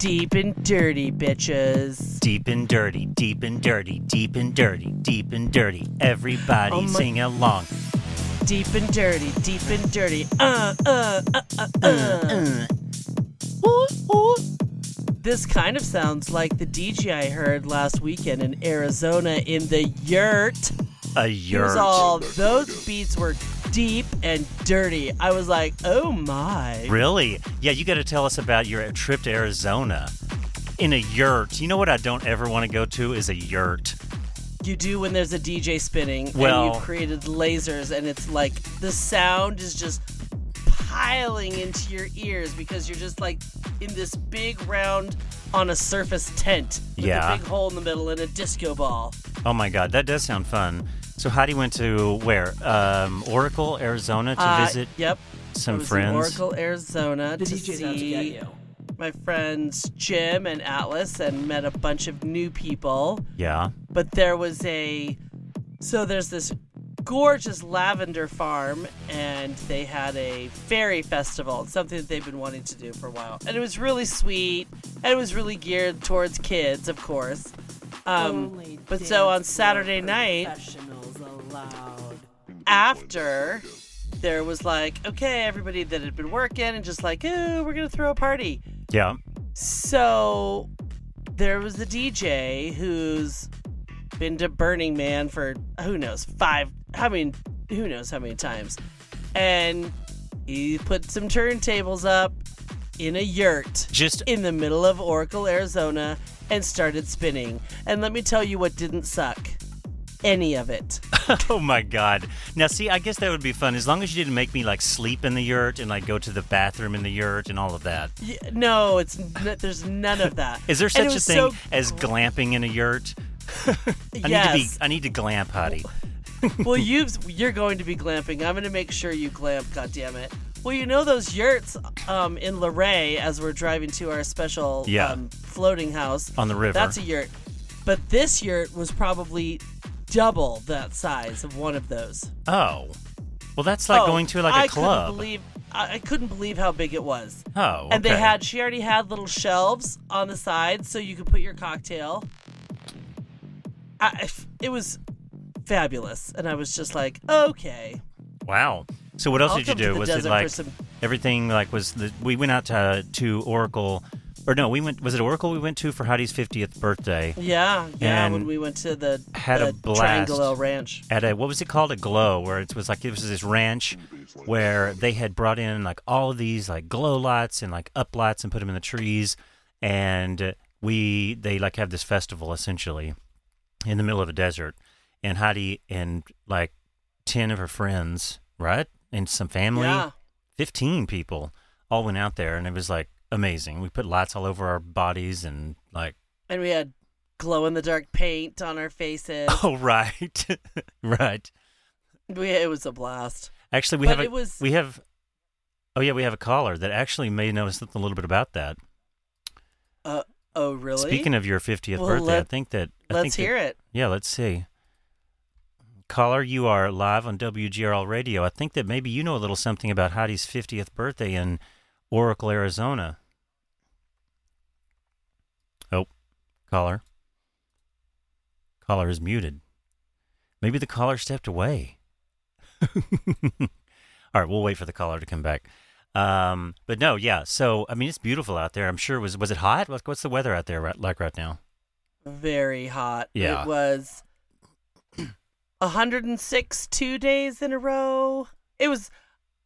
Deep and dirty, bitches. Deep and dirty, deep and dirty, deep and dirty, deep and dirty. Everybody Oh my- sing along. Deep and dirty, deep and dirty. Uh, uh, uh, uh, uh. Ooh, ooh. This kind of sounds like the DJ I heard last weekend in Arizona in the yurt. A It was yurt. all those beats were deep and dirty. I was like, oh my. Really? Yeah, you got to tell us about your trip to Arizona in a yurt. You know what I don't ever want to go to is a yurt. You do when there's a DJ spinning and you've created lasers and it's like the sound is just piling into your ears because you're just like in this big round on a surface tent with Yeah. a big hole in the middle and a disco ball. Oh my God, that does sound fun. So Heidi went to where? Um, Oracle, Arizona to Uh, visit Yep. I some was friends. in Oracle, Arizona The to DJ's out to get see you. my friends Jim and Atlas and met a bunch of new people. Yeah. but there was a so there's this gorgeous lavender farm and they had a fairy festival something that they've been wanting to do for a while and it was really sweet and it was really geared towards kids of course um, Only but so on saturday floor night allowed. after there was like okay everybody that had been working and just like oh we're gonna throw a party Yeah. So there was the DJ who's been to Burning Man for who knows five. I mean, who knows how many times, and he put some turntables up in a yurt Just in the middle of Oracle, Arizona, and started spinning. And let me tell you what didn't suck. Any of it. oh my god. Now see, I guess that would be fun as long as you didn't make me like sleep in the yurt and like go to the bathroom in the yurt and all of that. Y- No, it's n- there's none of that. Is there such a thing so as glamping in a yurt? I need to be Yes. I need to glamp, Heidi. well, you you're going to be glamping. I'm going to make sure you glamp. God damn it. Well, you know those yurts um, in Luray as we're driving to our special Yeah. um, floating house On the river. That's a yurt, but this yurt was probably double that size of one of those. Oh. Well, that's like Oh, going to like a I club. Couldn't believe, I, I couldn't believe how big it was. oh. And they had, she already had little shelves on the side so you could put your cocktail. I, it was fabulous. And I was just like, okay. Wow. So what else I'll did you do? Was it like some- everything like was the we went out to to Oracle or no, we went was it Oracle we went to for Heidi's 50th birthday Yeah, yeah. When we went to the, had the a blast. Triangle L Ranch. at a what was it called a glow where it was like it was this ranch where they had brought in like all of these like glow lights and like up lights and put them in the trees and we they like have this festival essentially in the middle of a desert and Heidi and like 10 of her friends right and some family Yeah. 15 people all went out there and it was like amazing we put lights all over our bodies and like And we had glow in the dark paint on our faces. oh right right we, it was a blast. Actually, we But have a, it was- we have oh yeah we have a caller that actually may know something a little bit about that. Uh, oh, really? Speaking of your fiftieth Well, birthday, I think that I Let's think that- hear it. Yeah, let's see. Caller, you are live on WGRL Radio. I think that maybe you know a little something about Heidi's fiftieth birthday in Oracle, Arizona. Oh, caller. Caller is muted. Maybe the caller stepped away. All right, we'll wait for the caller to come back. Um, but no, yeah. So I mean, it's beautiful out there. I'm sure. Was was it hot? What- What's the weather out there right, like right now? Very hot. Yeah. It was 106 two days in a row. It was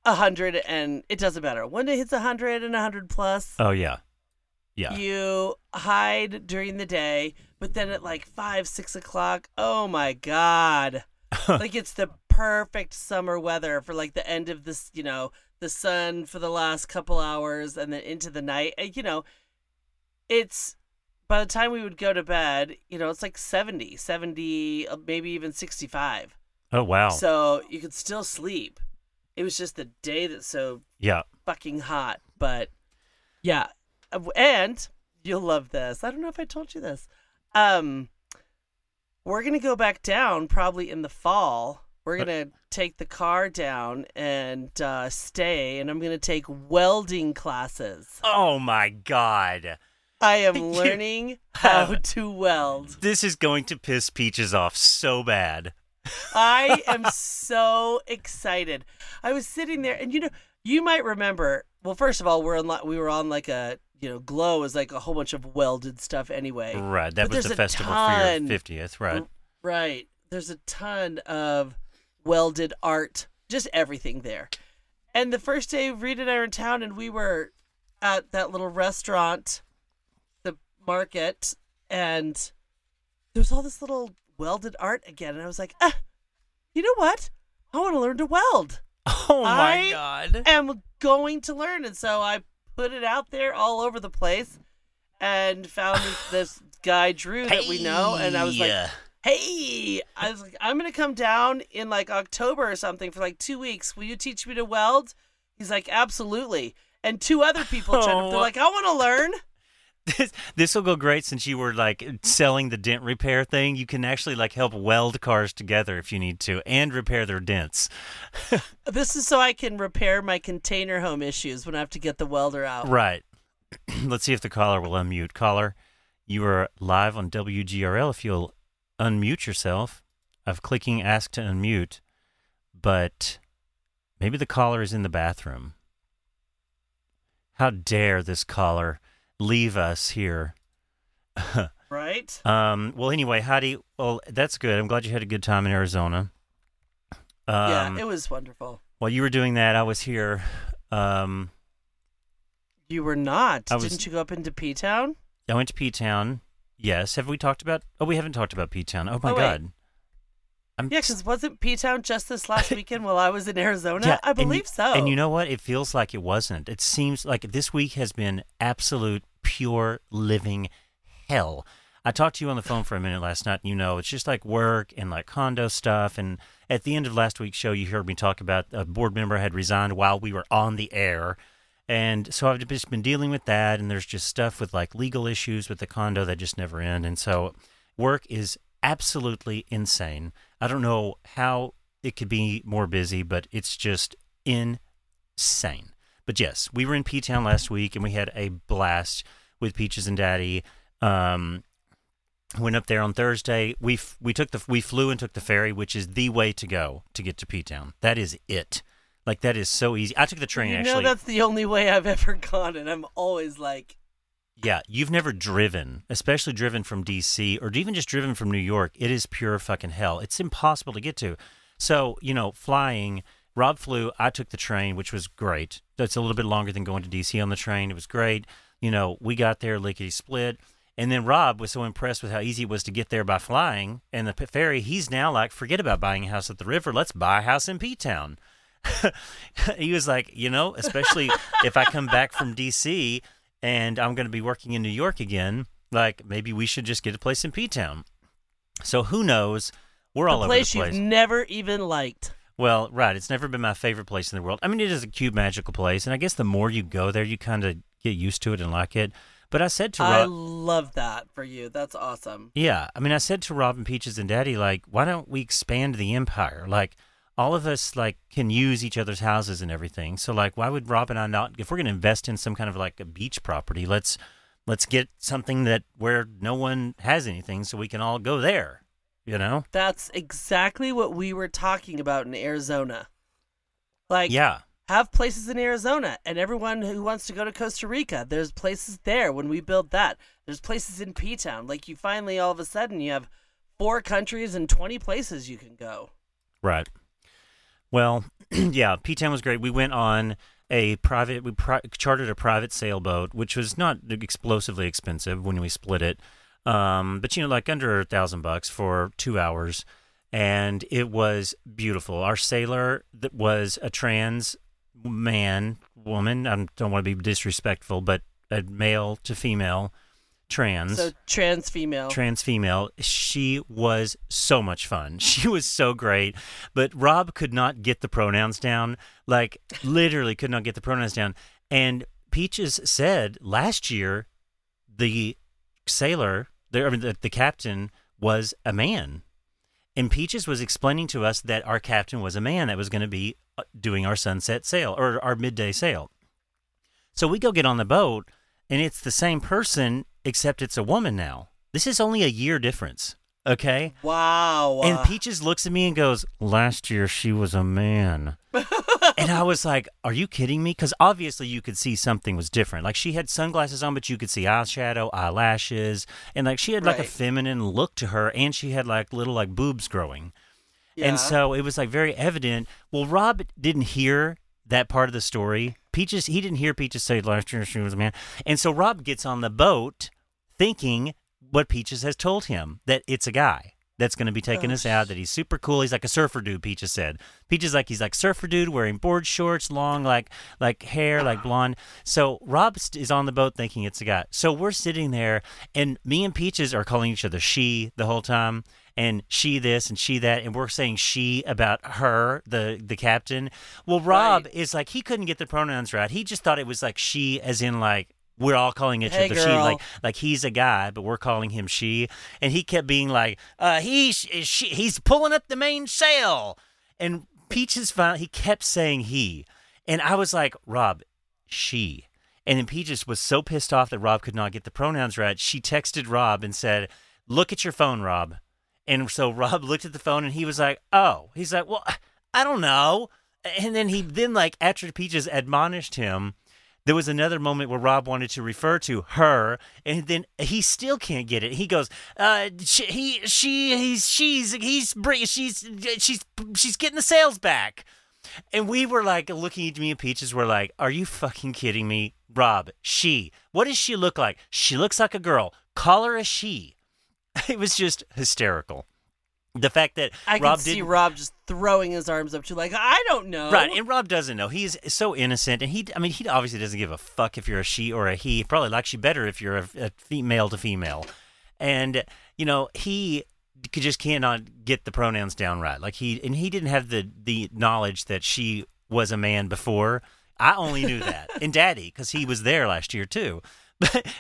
100 and it doesn't matter. When it hits 100 and 100 plus, Oh yeah, yeah. you hide during the day, but then at like 5, 6 o'clock, oh my God. like it's the perfect summer weather for like the end of this, you know, the sun for the last couple hours and then into the night. You know, it's by the time we would go to bed, you know, it's like 70, 70, uh, maybe even 65. Oh wow. So you could still sleep. It was just the day that's so yeah. fucking hot. But yeah, and you'll love this. I don't know if I told you this. Um, we're gonna go back down probably in the fall. We're gonna take the car down and uh, stay, and I'm gonna take welding classes. Oh my god. I am learning how to weld. This is going to piss Peaches off so bad. I am so excited. I was sitting there, and you know, you might remember. Well, first of all, we're on we were on like a you know, glow is like a whole bunch of welded stuff anyway. Right. That But was the festival ton. for your 50th, right? Right. There's a ton of welded art, just everything there. And the first day, Rita and I were in town, and we were at that little restaurant, the market, and there was all this little welded art again. And I was like, ah, you know what? I want to learn to weld. Oh my god. I'm going to learn. And so I put it out there all over the place and found this guy, Drew, that we know. And I was like, Hey. I was like, I'm gonna come down in like October or something for like two weeks. Will you teach me to weld? He's like, absolutely. And two other people to, they're Oh. like, I want to learn. This this will go great since you were like mm-hmm. selling the dent repair thing. You can actually like help weld cars together if you need to and repair their dents. This is so I can repair my container home issues when I have to get the welder out. Right. Let's see if the caller will unmute. Caller, you are live on WGRL. If you'll unmute yourself, I'm clicking ask to unmute, but maybe the caller is in the bathroom. How dare this caller leave us here? Right? Um, well, anyway, Heidi, well, that's good. I'm glad you had a good time in Arizona. Um, yeah, it was wonderful. while you were doing that, I was here. Um, You were not. I Didn't you go up into P Town? I went to P Town. Yes. Have we talked about? Oh, we haven't talked about P Town. Oh my Oh. God. I'm Yeah, because wasn't P Town just this last weekend while I was in Arizona? Yeah, I you- believe so. And you know what? It feels like it wasn't. It seems like this week has been absolute pure living hell. I talked to you on the phone for a minute last night. And you know, it's just like work and like condo stuff. And at the end of last week's show, you heard me talk about a board member had resigned while we were on the air. And so I've just been dealing with that. And there's just stuff with like legal issues with the condo that just never end. And so work is absolutely insane. I don't know how it could be more busy, but it's just insane. But yes, we were in P Town last week and we had a blast with Peaches and Daddy. Um, went up there on Thursday. We f- we took the we flew and took the ferry, which is the way to go to get to P Town. That is it. Like that is so easy. I took the train you actually. know that's the only way I've ever gone, and I'm always like, Yeah, you've never driven, especially driven from DC or even just driven from New York. It is pure fucking hell. It's impossible to get to. So, you know, flying, Rob flew, I took the train, which was great. That's a little bit longer than going to DC on the train. It was great. You know, we got there lickety split. And then Rob was so impressed with how easy it was to get there by flying and the ferry. He's now like, forget about buying a house at the river. Let's buy a house in P Town. he was like, you know, especially if I come back from DC and I'm going to be working in New York again, like maybe we should just get a place in P Town. So who knows? We're all the over place the place. you've never even liked. Well, right. It's never been my favorite place in the world. I mean, it is a cute, magical place, and I guess the more you go there, you kind of get used to it and like it. But I said to I love that for you. That's awesome. yeah, I mean, I said to Rob and Peaches and Daddy, like, why don't we expand the empire? Like, all of us like can use each other's houses and everything. So, like, why would Rob and I not? If we're going to invest in some kind of like a beach property, let's let's get something that where no one has anything, so we can all go there. You know? That's exactly what we were talking about in Arizona. Like, yeah. have places in Arizona, and everyone who wants to go to Costa Rica, there's places there when we build that. There's places in P Town. Like, you finally, all of a sudden, you have four countries and 20 places you can go. Right. Well, yeah, P Town was great. We went on a private, we pri- chartered a private sailboat, which was not explosively expensive when we split it. Um, but you know, like under a thousand bucks for two hours, and it was beautiful. Our sailor that was a trans man, woman. I don't want to be disrespectful, but a male to female, trans So, trans female. trans female. She was so much fun. She was so great. But Rob could not get the pronouns down. Like literally could not get the pronouns down. And Peaches said last year the sailor, the, I mean, the, the captain was a man. And Peaches was explaining to us that our captain was a man that was going to be uh, doing our sunset sail or our midday sail. So we go get on the boat, and it's the same person except it's a woman now. This is only a year difference. Okay. Wow. And Peaches looks at me and goes, Last year she was a man. and I was like, Are you kidding me? Because obviously you could see something was different. Like she had sunglasses on, but you could see eyeshadow, eyelashes, and like she had like a feminine look to her, and she had like little like boobs growing. yeah. And so it was like very evident. Well, Rob didn't hear that part of the story. Peaches, he didn't hear Peaches say last year she was a man. And so Rob gets on the boat thinking what Peaches has told him that it's a guy that's going to be taking us out, that he's super cool. He's like a surfer dude, Peaches said. Peaches like he's like surfer dude wearing board shorts, long like like hair, like blonde. So Rob is on the boat thinking it's a guy. So we're sitting there and me and Peaches are calling each other she the whole time and she this and she that and we're saying she about her the the captain well rob Right. is like he couldn't get the pronouns right he just thought it was like she as in like we're all calling each Hey, other she like like he's a guy but we're calling him she and he kept being like uh he she he's pulling up the main sail and peaches finally he kept saying he and i was like rob she and then Peaches was so pissed off that Rob could not get the pronouns right, she texted Rob and said, Look at your phone, Rob. And so Rob looked at the phone and he was like, Oh. He's like, Well, I don't know. And then he then like after Peaches admonished him, there was another moment where Rob wanted to refer to her, and then he still can't get it. He goes, uh, she, "He, she, he's, she's, he's, she's, she's, she's getting the sales back." And we were like looking at me and Peaches were like, Are you fucking kidding me? Rob, she. What does she look like? She looks like a girl. Call her a she. It was just hysterical. The fact that I Rob can see Rob just throwing his arms up to like, I don't know. Right, and Rob doesn't know. He's so innocent, and he—I mean, he obviously doesn't give a fuck if you're a she or a he. He probably likes you better if you're a, a female to female, and you know he could just cannot get the pronouns down right. Like he and he didn't have the the knowledge that she was a man before. I only knew that, and Daddy, because he was there last year too.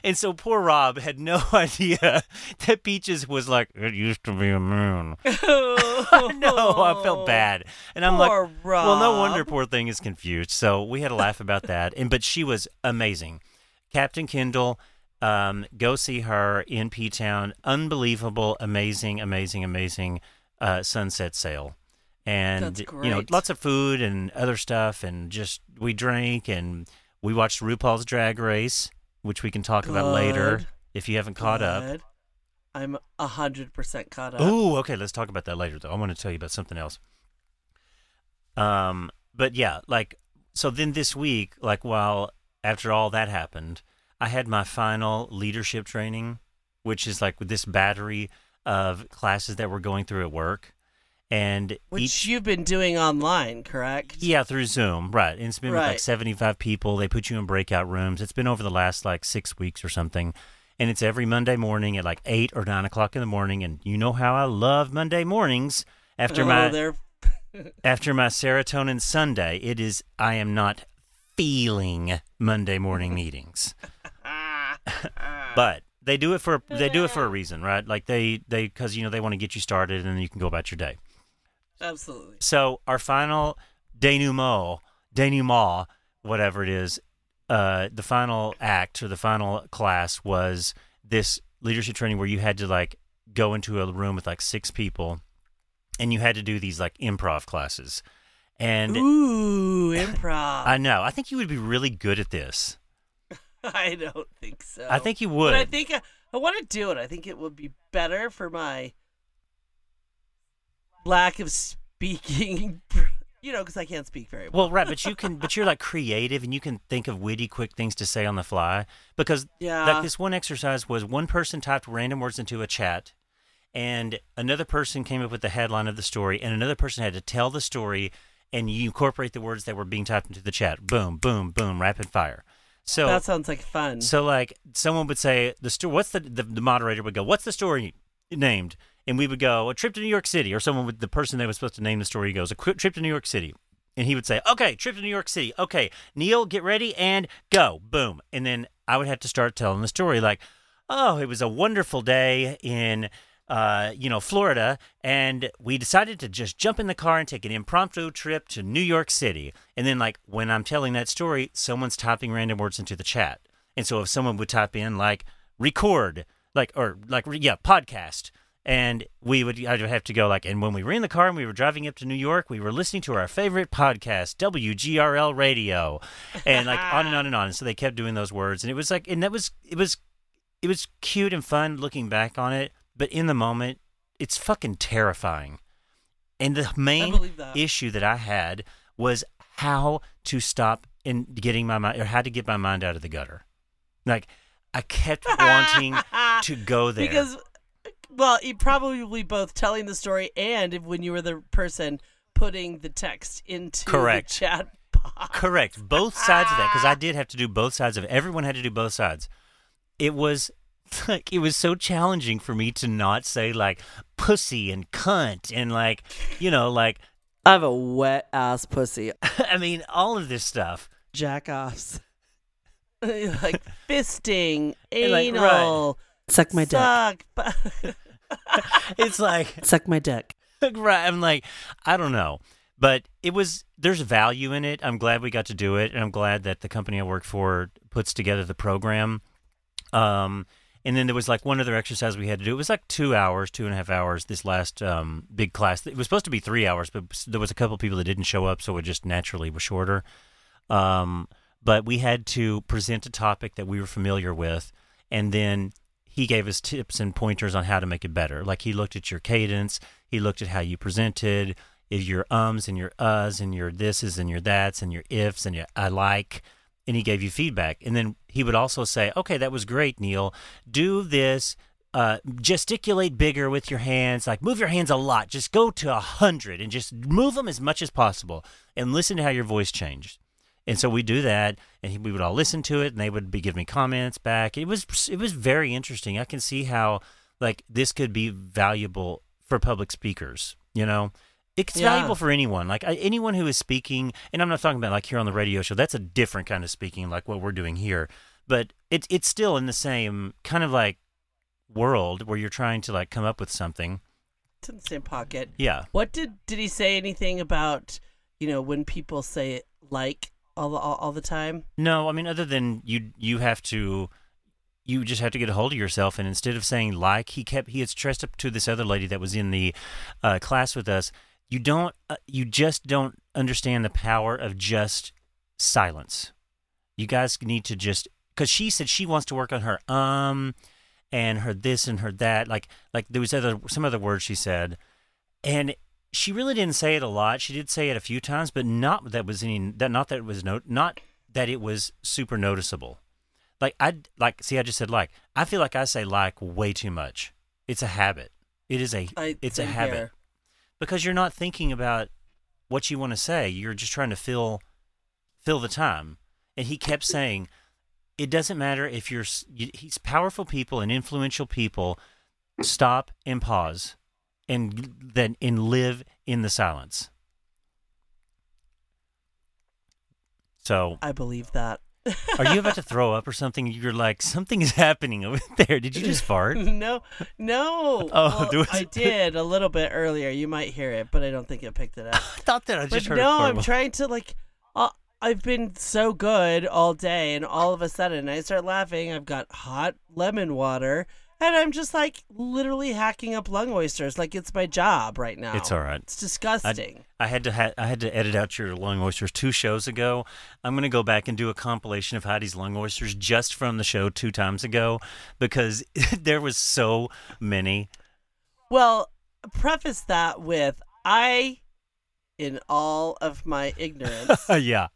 And so poor Rob had no idea that Peaches was like, it used to be a man. no, I felt bad, and I'm like, well, no wonder poor thing is confused. So we had a laugh about that, and but she was amazing, Captain Kendall. Um, go see her in P Town. Unbelievable, amazing, amazing, amazing uh, sunset sail, and you know lots of food and other stuff, and just we drank and we watched RuPaul's Drag Race, which we can talk about later if you haven't caught up. I'm hundred percent caught up. Oh, okay. Let's talk about that later, though. I want to tell you about something else. Um, but yeah, like so. Then this week, like while after all that happened, I had my final leadership training, which is like with this battery of classes that we're going through at work, and Which each you've been doing online, correct? yeah through Zoom, right? And it's been with like seventy-five people. They put you in breakout rooms. It's been over the last like six weeks or something. And it's every Monday morning at like eight or nine o'clock in the morning. And you know how I love Monday mornings after oh, my after my serotonin Sunday, it is I am not feeling Monday morning meetings. but they do it for they do it for a reason, right? Like they they because you know they want to get you started and then you can go about your day. Absolutely. So our final denouement, denouement, whatever it is, uh, the final act or the final class was this leadership training where you had to like go into a room with like six people, and you had to do these like improv classes. And Ooh, improv. I know, I think you would be really good at this. I don't think so. I think you would. But I think I, I want to do it. I think it would be better for my lack of speaking. You know, because I can't speak very well. Well, right, but you can, but you're like creative and you can think of witty, quick things to say on the fly. Because Yeah. like this one exercise was one person typed random words into a chat, and another person came up with the headline of the story, and another person had to tell the story, and you incorporate the words that were being typed into the chat. Boom, boom, boom, rapid fire. So that sounds like fun. so like someone would say the story. What's the, the the moderator would go? What's the story named? And we would go a trip to New York City, or someone with the person that was supposed to name the story goes a trip to New York City, and he would say, okay, trip to New York City. Okay, Neil, get ready and go. Boom, and then I would have to start telling the story like, oh, it was a wonderful day in. Uh, you know, Florida, and we decided to just jump in the car and take an impromptu trip to New York City. And then, like, when I'm telling that story, someone's typing random words into the chat. And so if someone would type in like record like or like yeah podcast and we would I'd have to go like and when we were in the car and we were driving up to New York we were listening to our favorite podcast WGRL radio and like on and on and on and so they kept doing those words and it was like and that was it was it was cute and fun looking back on it but in the moment it's fucking terrifying and the main that. issue that I had was how to stop in getting my mind or how to get my mind out of the gutter. Like I kept wanting to go there. Because, well, you probably both telling the story and if when you were the person putting the text into Correct. the chat box. Correct. Both sides of that because I did have to do both sides of it. Everyone had to do both sides. It was like it was so challenging for me to not say like pussy and cunt and like you know like I have a wet ass pussy. I mean all of this stuff. Jack offs. like fisting, And, like, anal, Suck my dick. suck. It's like Suck my dick. right. I'm like, I don't know. But it was there's value in it. I'm glad we got to do it, and I'm glad that the company I work for puts together the program. Um, and then there was like one other exercise we had to do. It was like two hours, two and a half hours. This last um, big class. It was supposed to be three hours, but there was a couple people that didn't show up, so it just naturally was shorter. Um, but we had to present a topic that we were familiar with, and then he gave us tips and pointers on how to make it better. Like he looked at your cadence, he looked at how you presented, if your ums and your uhs and your thises and your that's and your ifs and your I like, and he gave you feedback. And then he would also say, "Okay, that was great, Neil. Do this." Uh, gesticulate bigger with your hands. Like move your hands a lot. Just go to a hundred and just move them as much as possible, and listen to how your voice changed. And so we do that, and he, we would all listen to it, and they would be giving me comments back. It was it was very interesting. I can see how like this could be valuable for public speakers. You know, it's Yeah. valuable for anyone. Like I, anyone who is speaking, and I'm not talking about like here on the radio show. That's a different kind of speaking, like what we're doing here. But it's it's still in the same kind of like world where you're trying to like come up with something. It's in the same pocket. Yeah. What did did he say anything about you know when people say it like all the, all, all the time? No, I mean other than you you have to you just have to get a hold of yourself and instead of saying like he kept he had stressed up to this other lady that was in the uh, class with us you don't uh, you just don't understand the power of just silence you guys need to just because she said she wants to work on her um and her this and her that like like there was other some other words she said and she really didn't say it a lot. She did say it a few times but not that was any that not that it was no not that it was super noticeable. Like i like see i just said like i feel like i say like way too much. It's a habit. It is a I, it's a habit. here. because you're not thinking about what you want to say. You're just trying to fill fill the time. And he kept saying it doesn't matter if you're you- he's powerful people and influential people. Stop and pause and then and live in the silence so I believe that. are you about to throw up or something you're like something is happening over there did you just fart no, no. Oh, Well, was- I did a little bit earlier. You might hear it, but I don't think it picked it up. i thought that i just but heard no, I'm trying to like. Uh, I've been so good all day, and all of a sudden I start laughing. I've got hot lemon water, and I'm just like literally hacking up lung oysters like it's my job right now. It's all right. It's disgusting. I had to ha- I had to edit out your lung oysters two shows ago. I'm gonna go back and do a compilation of Heidi's lung oysters just from the show two times ago because there was so many. Well, preface that with I, in all of my ignorance, yeah,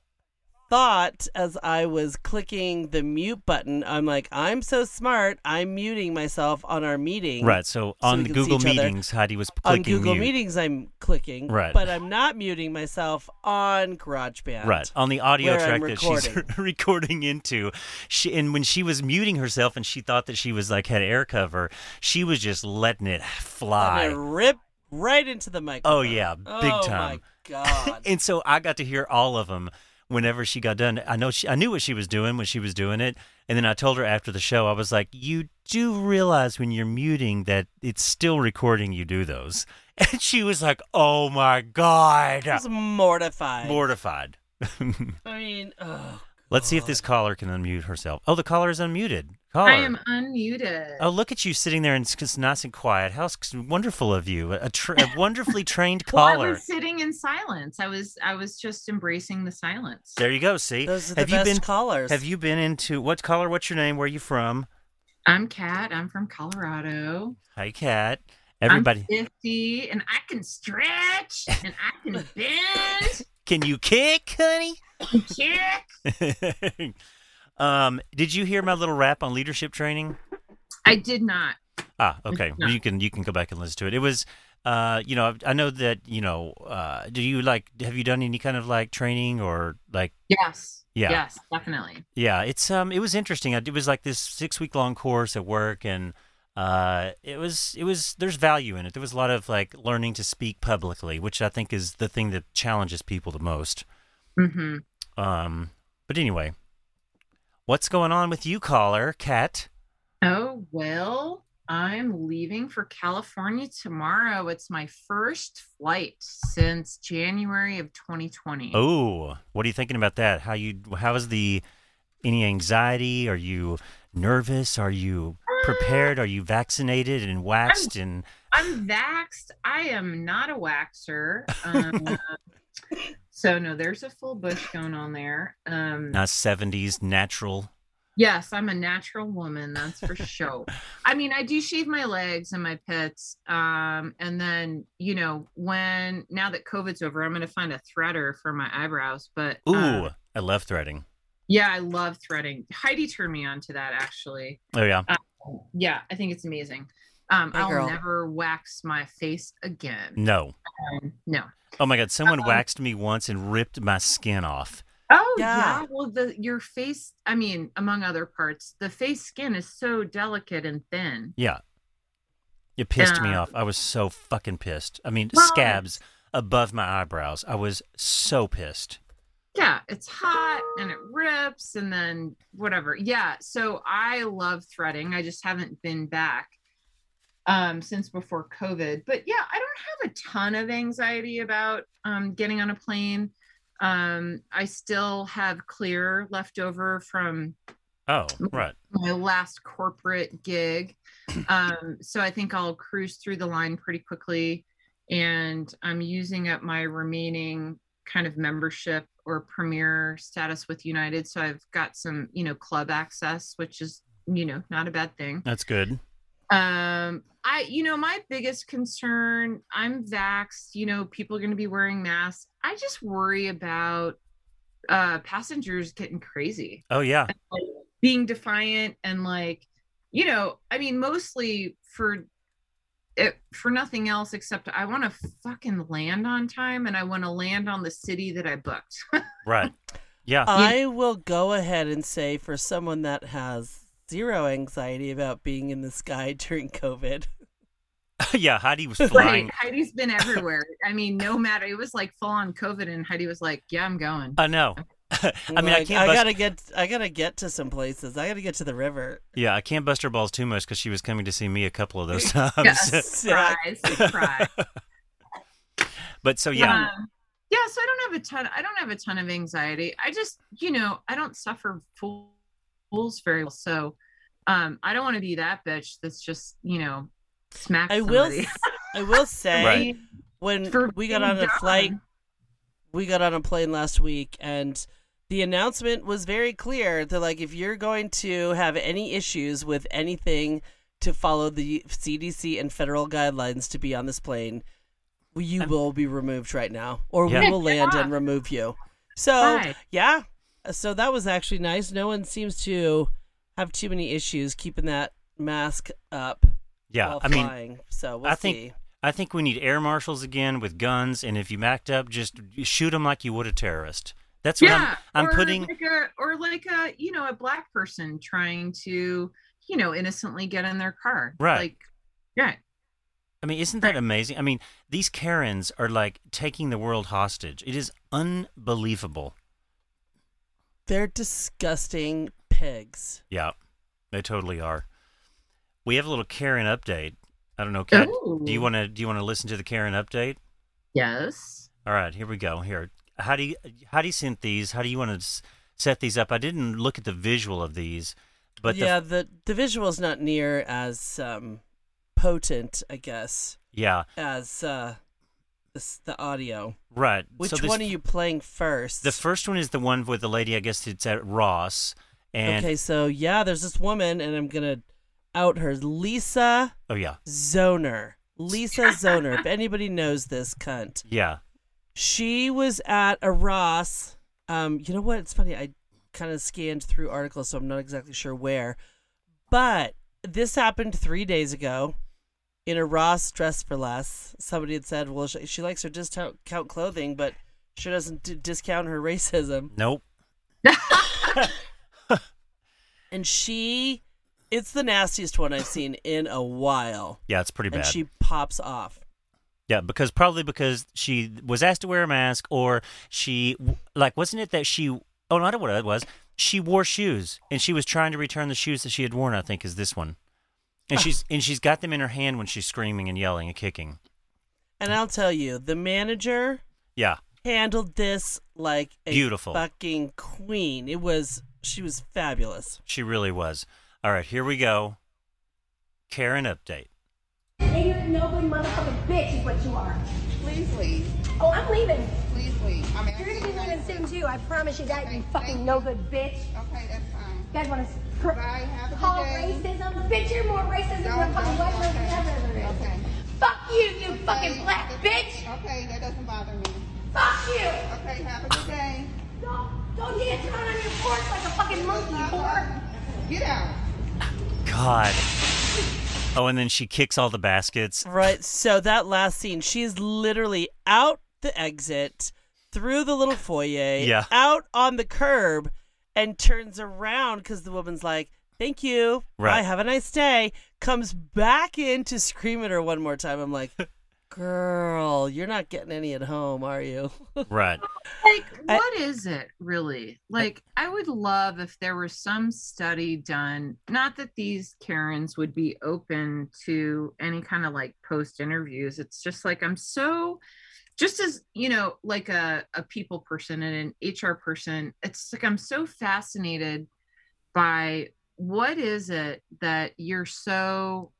thought as I was clicking the mute button, I'm like, I'm so smart. I'm muting myself on our meeting. right. So, So on the Google each other. meetings, Heidi was On Google mute. Meetings, I'm clicking. Right. But I'm not muting myself on GarageBand. Right on the audio track that she's recording into, she and when she was muting herself and she thought that she was like had air cover, she was just letting it fly. And it rip right into the oh, microphone. Oh, yeah, big oh, time. oh, time. my God. and so I got to hear all of them whenever she got done. I know she, I knew what she was doing when she was doing it, and then I told her after the show, I was like, "You do realize when you're muting that it's still recording. You do those." And she was like, "Oh my god, I was mortified. mortified." I mean, oh, Let's see if uh-huh. this caller can unmute herself. Oh, the caller is unmuted. Caller. I am unmuted. Oh, look at you sitting there and it's just nice and quiet. How wonderful of you. A, tr- a wonderfully trained Well, I caller. was sitting in silence. I was I was just embracing the silence. There you go. See, Those are the have you been? callers. Have you been into what caller? What's your name? Where are you from? I'm Kat. I'm from Colorado. Hi, Kat. Everybody, I'm 50 and I can stretch and I can bend can you kick, honey? kick. um, did you hear my little rap on leadership training? I did not. Ah, okay. Well, you can you can go back and listen to it. It was, uh, you know, I know that you know. Uh, do you like? Have you done any kind of like training or like? Yes. Yeah. Yes, definitely. Yeah, it's um, it was interesting. It was like this six week long course at work, and uh, it was it was there's value in it. There was a lot of like learning to speak publicly, which I think is the thing that challenges people the most. hmm Um, but anyway, what's going on with you, caller, Kat? Oh, well, I'm leaving for California tomorrow. It's my first flight since January of 2020. Oh, what are you thinking about that? How you? How is the? Any anxiety? Are you nervous? Are you prepared? Are you vaccinated and waxed? And I'm vaxxed. I am not a waxer. Um, so no, there's a full bush going on there. Um, not seventies natural. yes, I'm a natural woman. That's for sure. I mean, I do shave my legs and my pits. Um, and then you know, when now that COVID's over, I'm going to find a threader for my eyebrows. But Ooh, uh, I love threading. Yeah, I love threading. Heidi turned me on to that actually. Oh yeah. Yeah, I think it's amazing. Um, Hey, I'll girl. never wax my face again. No. Um, no. Oh my God! Someone Um, waxed me once and ripped my skin off. Oh Yeah. yeah. Well, the your face. I mean, among other parts, the face skin is so delicate and thin. Yeah. It pissed me off. I was so fucking pissed. I mean, Well, scabs above my eyebrows. I was so pissed. Yeah, it's hot and it rips, and then whatever. Yeah. So I love threading. I just haven't been back um since before COVID. But yeah, I don't have a ton of anxiety about um getting on a plane. Um, I still have clear left over from Oh, right. my last corporate gig. Um, so I think I'll cruise through the line pretty quickly. And I'm using up my remaining kind of membership or premier status with United. So I've got some, you know, club access, which is, you know, not a bad thing. That's good. Um, I, you know, my biggest concern, I'm vaxxed, you know, people are going to be wearing masks. I just worry about uh passengers getting crazy Oh yeah. like, being defiant and like you know i mean mostly for it for nothing else except i want to fucking land on time and i want to land on the city that i booked Right. Yeah. I will go ahead and say for someone that has zero anxiety about being in the sky during COVID. yeah. Heidi was right flying. heidi's been everywhere i mean no matter it was like full on covid and heidi was like yeah i'm going I know. I mean, I can't. I gotta get. I gotta get to some places. I gotta get to the river. Yeah, I can't bust her balls too much because she was coming to see me a couple of those times. yeah, surprise surprise but so yeah, Um, yeah so i don't have a ton i don't have a ton of anxiety i just you know i don't suffer fool- fools very well so um i don't want to be that bitch that's just you know smack I will. somebody. s- I will say Right. when For we got on a flight, we got on a plane last week, and the announcement was very clear. They're like, if you're going to have any issues with anything to follow the CDC and federal guidelines to be on this plane, you Um, will be removed right now, or Yeah. we will land and remove you. So Right. yeah, so that was actually nice. No one seems to have too many issues keeping that mask up yeah. while I mean. So we'll I think- I think we need air marshals again with guns, and if you macked up, just shoot them like you would a terrorist. That's what yeah I'm. I'm or putting. like a, or like a you know a black person trying to you know innocently get in their car Right. like yeah I mean, isn't that amazing? I mean, these Karens are like taking the world hostage. It is unbelievable. They're disgusting pigs. Yeah, they totally are. We have a little Karen update. I don't know, Kat. Do you want to? Do you want to listen to the Karen update? yes All right, here we go. Here, how do you how do you sent these? How do you want to set these up. I didn't look at the visual of these, but the- yeah, the the is not near as um, potent, I guess, yeah, as uh, this, the audio. right. Which So this- one are you playing first? The first one is the one with the lady. I guess it's at Ross, and okay, so yeah, there's this woman, and I'm gonna out her, Lisa oh yeah, Zoner. Lisa Zoner. if anybody knows this cunt, yeah, she was at a Ross. Um, you know what? It's funny. I kind of scanned through articles, so I'm not exactly sure where. But this happened three days ago in a Ross Dress for Less. Somebody had said, well, she, she likes her discount clothing, but she doesn't d- discount her racism. nope, And she, it's the nastiest one I've seen in a while. yeah, it's pretty And bad. she pops off. Yeah, because probably because she was asked to wear a mask, or she like wasn't it that she? Oh, I don't know what it was. She wore shoes, and she was trying to return the shoes that she had worn. I think is this one, and she's and she's got them in her hand when she's screaming and yelling and kicking. And I'll tell you, the manager Yeah, handled this like a Beautiful. fucking queen. It was she was fabulous. she really was. All right, here we go. Karen update. And no good motherfucking bitch is what you are. Please leave. Oh, I'm leaving. Please leave. I mean, I You're gonna be leaving soon too. I promise you that, you fucking no good bitch. Okay, that's fine. You guys wanna Bye, have a good call day. racism? Bitch, you're more racist than Don't- the fucking white person okay. ever ever is. Okay. Fuck you, you fucking black that- bitch. Okay, that doesn't bother me. Fuck you. Okay, have a good day. Don't, don't dance around on your porch like a fucking monkey, whore. Get out. God. Oh, and then she kicks all the baskets. Right. So that last scene, she's literally out the exit, through the little foyer, Yeah. out on the curb, and turns around because the woman's like, "Thank you, Right. bye, have a nice day." Comes back in to scream at her one more time. I'm like, "Girl, you're not getting any at home, are you?" Right. like I- what is it really like i would love if there was some study done not that these karens would be open to any kind of like post interviews it's just like i'm so just as you know like a, a people person and an hr person it's like i'm so fascinated by what is it that you're so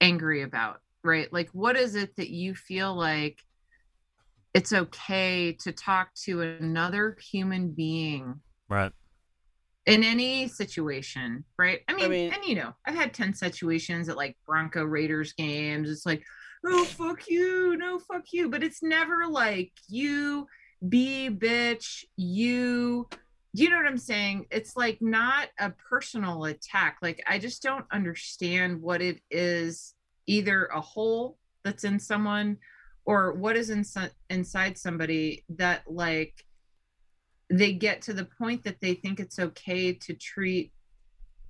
angry about right like what is it that you feel like it's okay to talk to another human being Right. in any situation, right? I mean, mean- and you know, I've had 10 situations at like Bronco Raiders games. It's like, oh, fuck you, no, fuck you. But it's never like, you be bitch, you. You know what I'm saying? It's like not a personal attack. Like, I just don't understand what it is either a hole that's in someone or what is insi- inside somebody that like they get to the point that they think it's okay to treat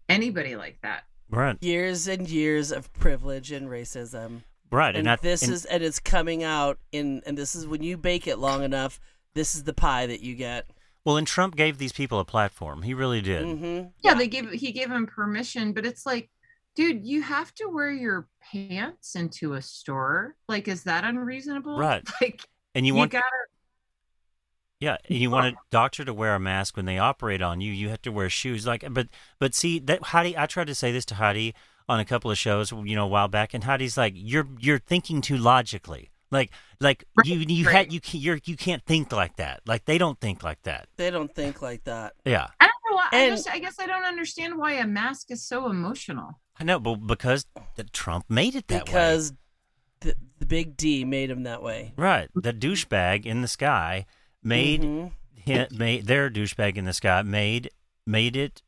anybody like that. Right. years and years of privilege and racism. Right. And, I- this and- is and it's coming out in and this is when you bake it long enough, this is the pie that you get. well, and Trump gave these people a platform. He really did. Mm-hmm. Yeah, they gave he gave him permission, but it's like, dude, you have to wear your pants into a store. Like, is that unreasonable? Right. Like, And you you, want gotta Yeah, and you want a doctor to wear a mask when they operate on you. You have to wear shoes. Like, but but see that Heidi. I tried to say this to Heidi on a couple of shows, you know, a while back, and Heidi's like, "You're you're thinking too logically. Like like Right, you you right. had you can't, you're you can't think like that. Like they don't think like that. They don't think like that. Yeah, I don't know why I And- just I guess I don't understand why a mask is so emotional. I know, but because the Trump made it that way. because the, the big D made him that way. Right, the douchebag in the sky made Mhm. hi- made their douchebag in the sky made made it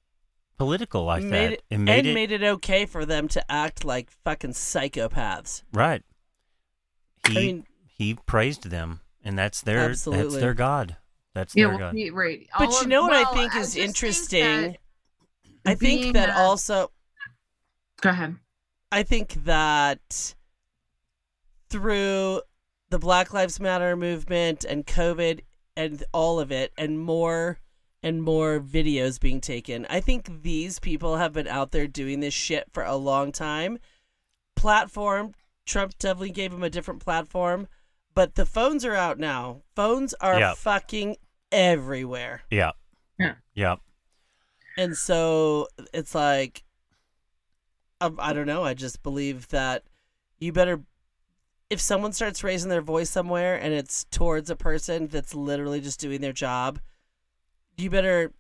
political like made that. it, It made and it made it okay for them to act like fucking psychopaths. right. He I mean, he praised them, and that's their that's their god. That's Yeah, their well, god. he- right. but All you of- know what well, I think is just interesting? that I think that that- also Go ahead. I think that through the Black Lives Matter movement and COVID and all of it, and more and more videos being taken, I think these people have been out there doing this shit for a long time. Platform, Trump definitely gave them a different platform, but the phones are out now. Phones are Yeah. fucking everywhere. Yeah. Yeah, Yeah. And so it's like, um, I don't know. I just believe that you better, if someone starts raising their voice somewhere and it's towards a person that's literally just doing their job, you better,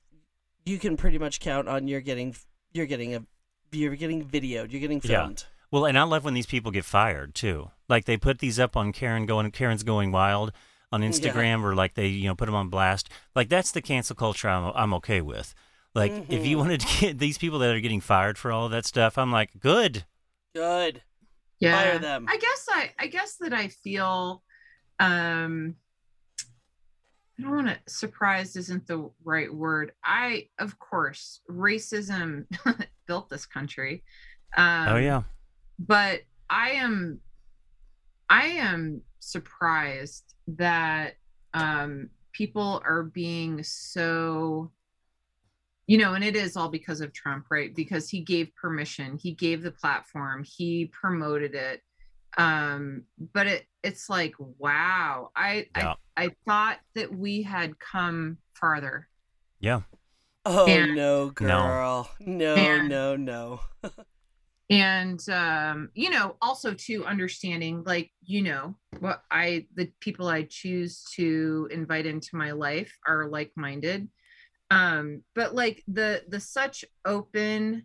you can pretty much count on you're getting, you're getting a, you're getting videoed, you're getting Yeah. filmed. Well, and I love when these people get fired too. Like they put these up on Karen going Karen's going wild on Instagram, or like they you know put them on blast. Like that's the cancel culture I'm I'm okay with. Like if you Mhm. wanted to get these people that are getting fired for all of that stuff, I'm like good. Good. yeah Fire them. i guess i i guess that i feel um i don't want to surprised isn't the right word i of course racism built this country um oh yeah, but i am i am surprised that um people are being so you know and it is all because of trump right because he gave permission he gave the platform he promoted it um but it it's like wow i Yeah. i, I thought that we had come farther yeah. Oh And- no, girl. No, And- no, no. and um you know also too understanding like you know what i the people i choose to invite into my life are like-minded um but like the the such open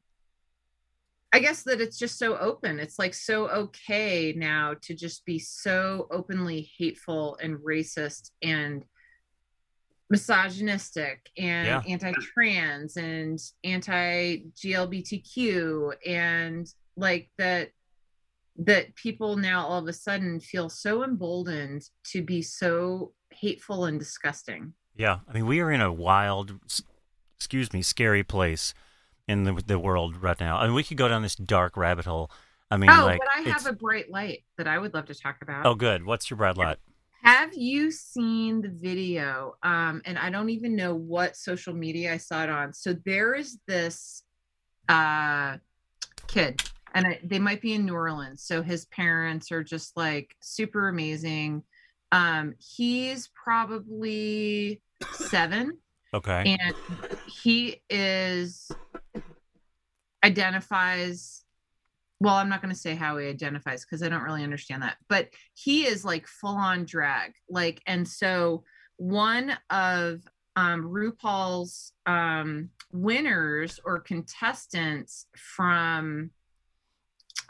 i guess that it's just so open it's like so okay now to just be so openly hateful and racist and misogynistic and Yeah. anti-trans and anti-GLBTQ and like that that people now all of a sudden feel so emboldened to be so hateful and disgusting. Yeah, I mean, we are in a wild, excuse me, scary place in the the world right now. I mean, we could go down this dark rabbit hole. I mean, oh, like, but I it's- have a bright light that I would love to talk about. oh, good. What's your bright light? Have you seen the video? Um, and I don't even know what social media I saw it on. So there is this uh, kid, and I, they might be in New Orleans. So his parents are just like super amazing. Um, he's probably seven, Okay. and he is identifies well i'm not going to say how he identifies because i don't really understand that but he is like full on drag like and so one of um rupaul's um winners or contestants from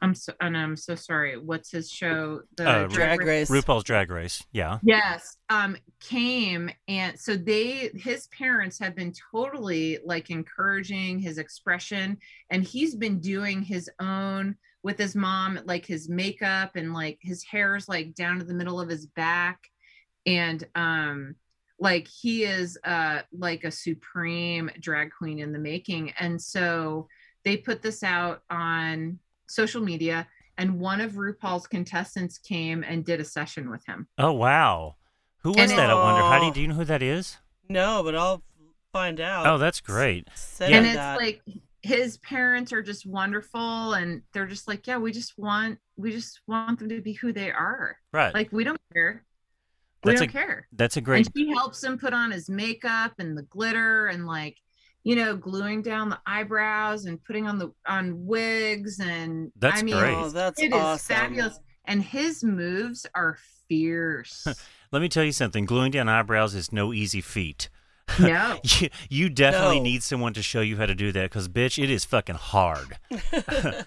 i'm so and i'm so sorry what's his show the Uh, Drag race. RuPaul's Drag Race. Yeah. Yes, um, came and so they his parents have been totally like encouraging his expression, and he's been doing his own with his mom, like his makeup and like his hair's like down to the middle of his back, and um, like he is uh like a supreme drag queen in the making, and so they put this out on social media. And one of RuPaul's contestants came and did a session with him. Oh wow. Who was And that? I wonder. Heidi, do you know who that is? No, but I'll find out. Oh, that's great. Send and it's that. like his parents are just wonderful and they're just like yeah we just want we just want them to be who they are Right. like we don't care we That's don't a- care that's a great. and she helps him put on his makeup and the glitter and like you know gluing down the eyebrows and putting on the on wigs and That's i mean great. Oh, that's it is awesome. fabulous and his moves are fierce Let me tell you something. Gluing down eyebrows is no easy feat. no You, you definitely No. need someone to show you how to do that because, bitch, it is fucking hard.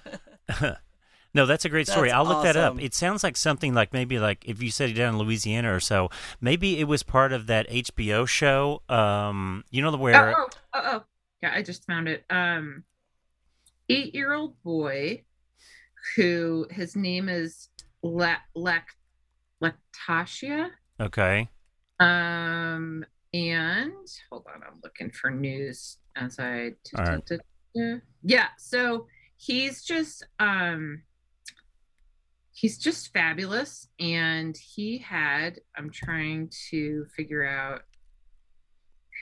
no, that's a great story. That's I'll look that up. It sounds like something like maybe like if you said it down in Louisiana or so, maybe it was part of that HBO show. Um, you know the where Oh, oh, oh, oh. Yeah, I just found it. Um, eight year old boy who his name is La- Lac- Lactatia. okay, Um, and hold on, I'm looking for news as I. Right. Yeah, so he's just um he's just fabulous and he had i'm trying to figure out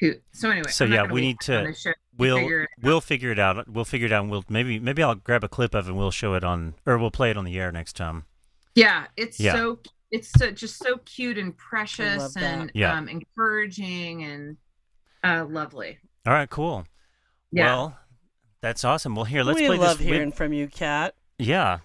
who so anyway So, I'm yeah, we need to- we'll figure it we'll figure it out. We'll figure it out. and We'll maybe maybe I'll grab a clip of it and we'll show it on or we'll play it on the air next time. Yeah, it's Yeah. so it's so just so cute and precious and Yeah. um encouraging and uh lovely. All right, cool. Yeah. Well, that's awesome. Well, here, let's we play love this. hearing from you, Kat. Yeah.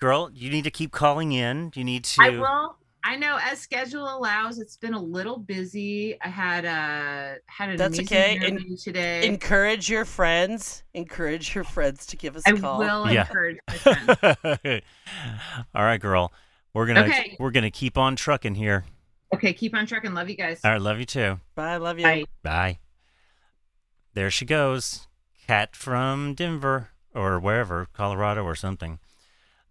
Girl, you need to keep calling in. You need to. I will. I know as schedule allows, it's been a little busy. I had a had an That's okay. En- interview today. Encourage your friends. Encourage your friends to give us I a call. I will Yeah. encourage my friends. All right, girl. We're gonna Okay. we're gonna keep on trucking here. Okay, keep on trucking. Love you guys. All right, love you too. Bye. Love you. Bye. Bye. There she goes, Kat from Denver or wherever, Colorado or something.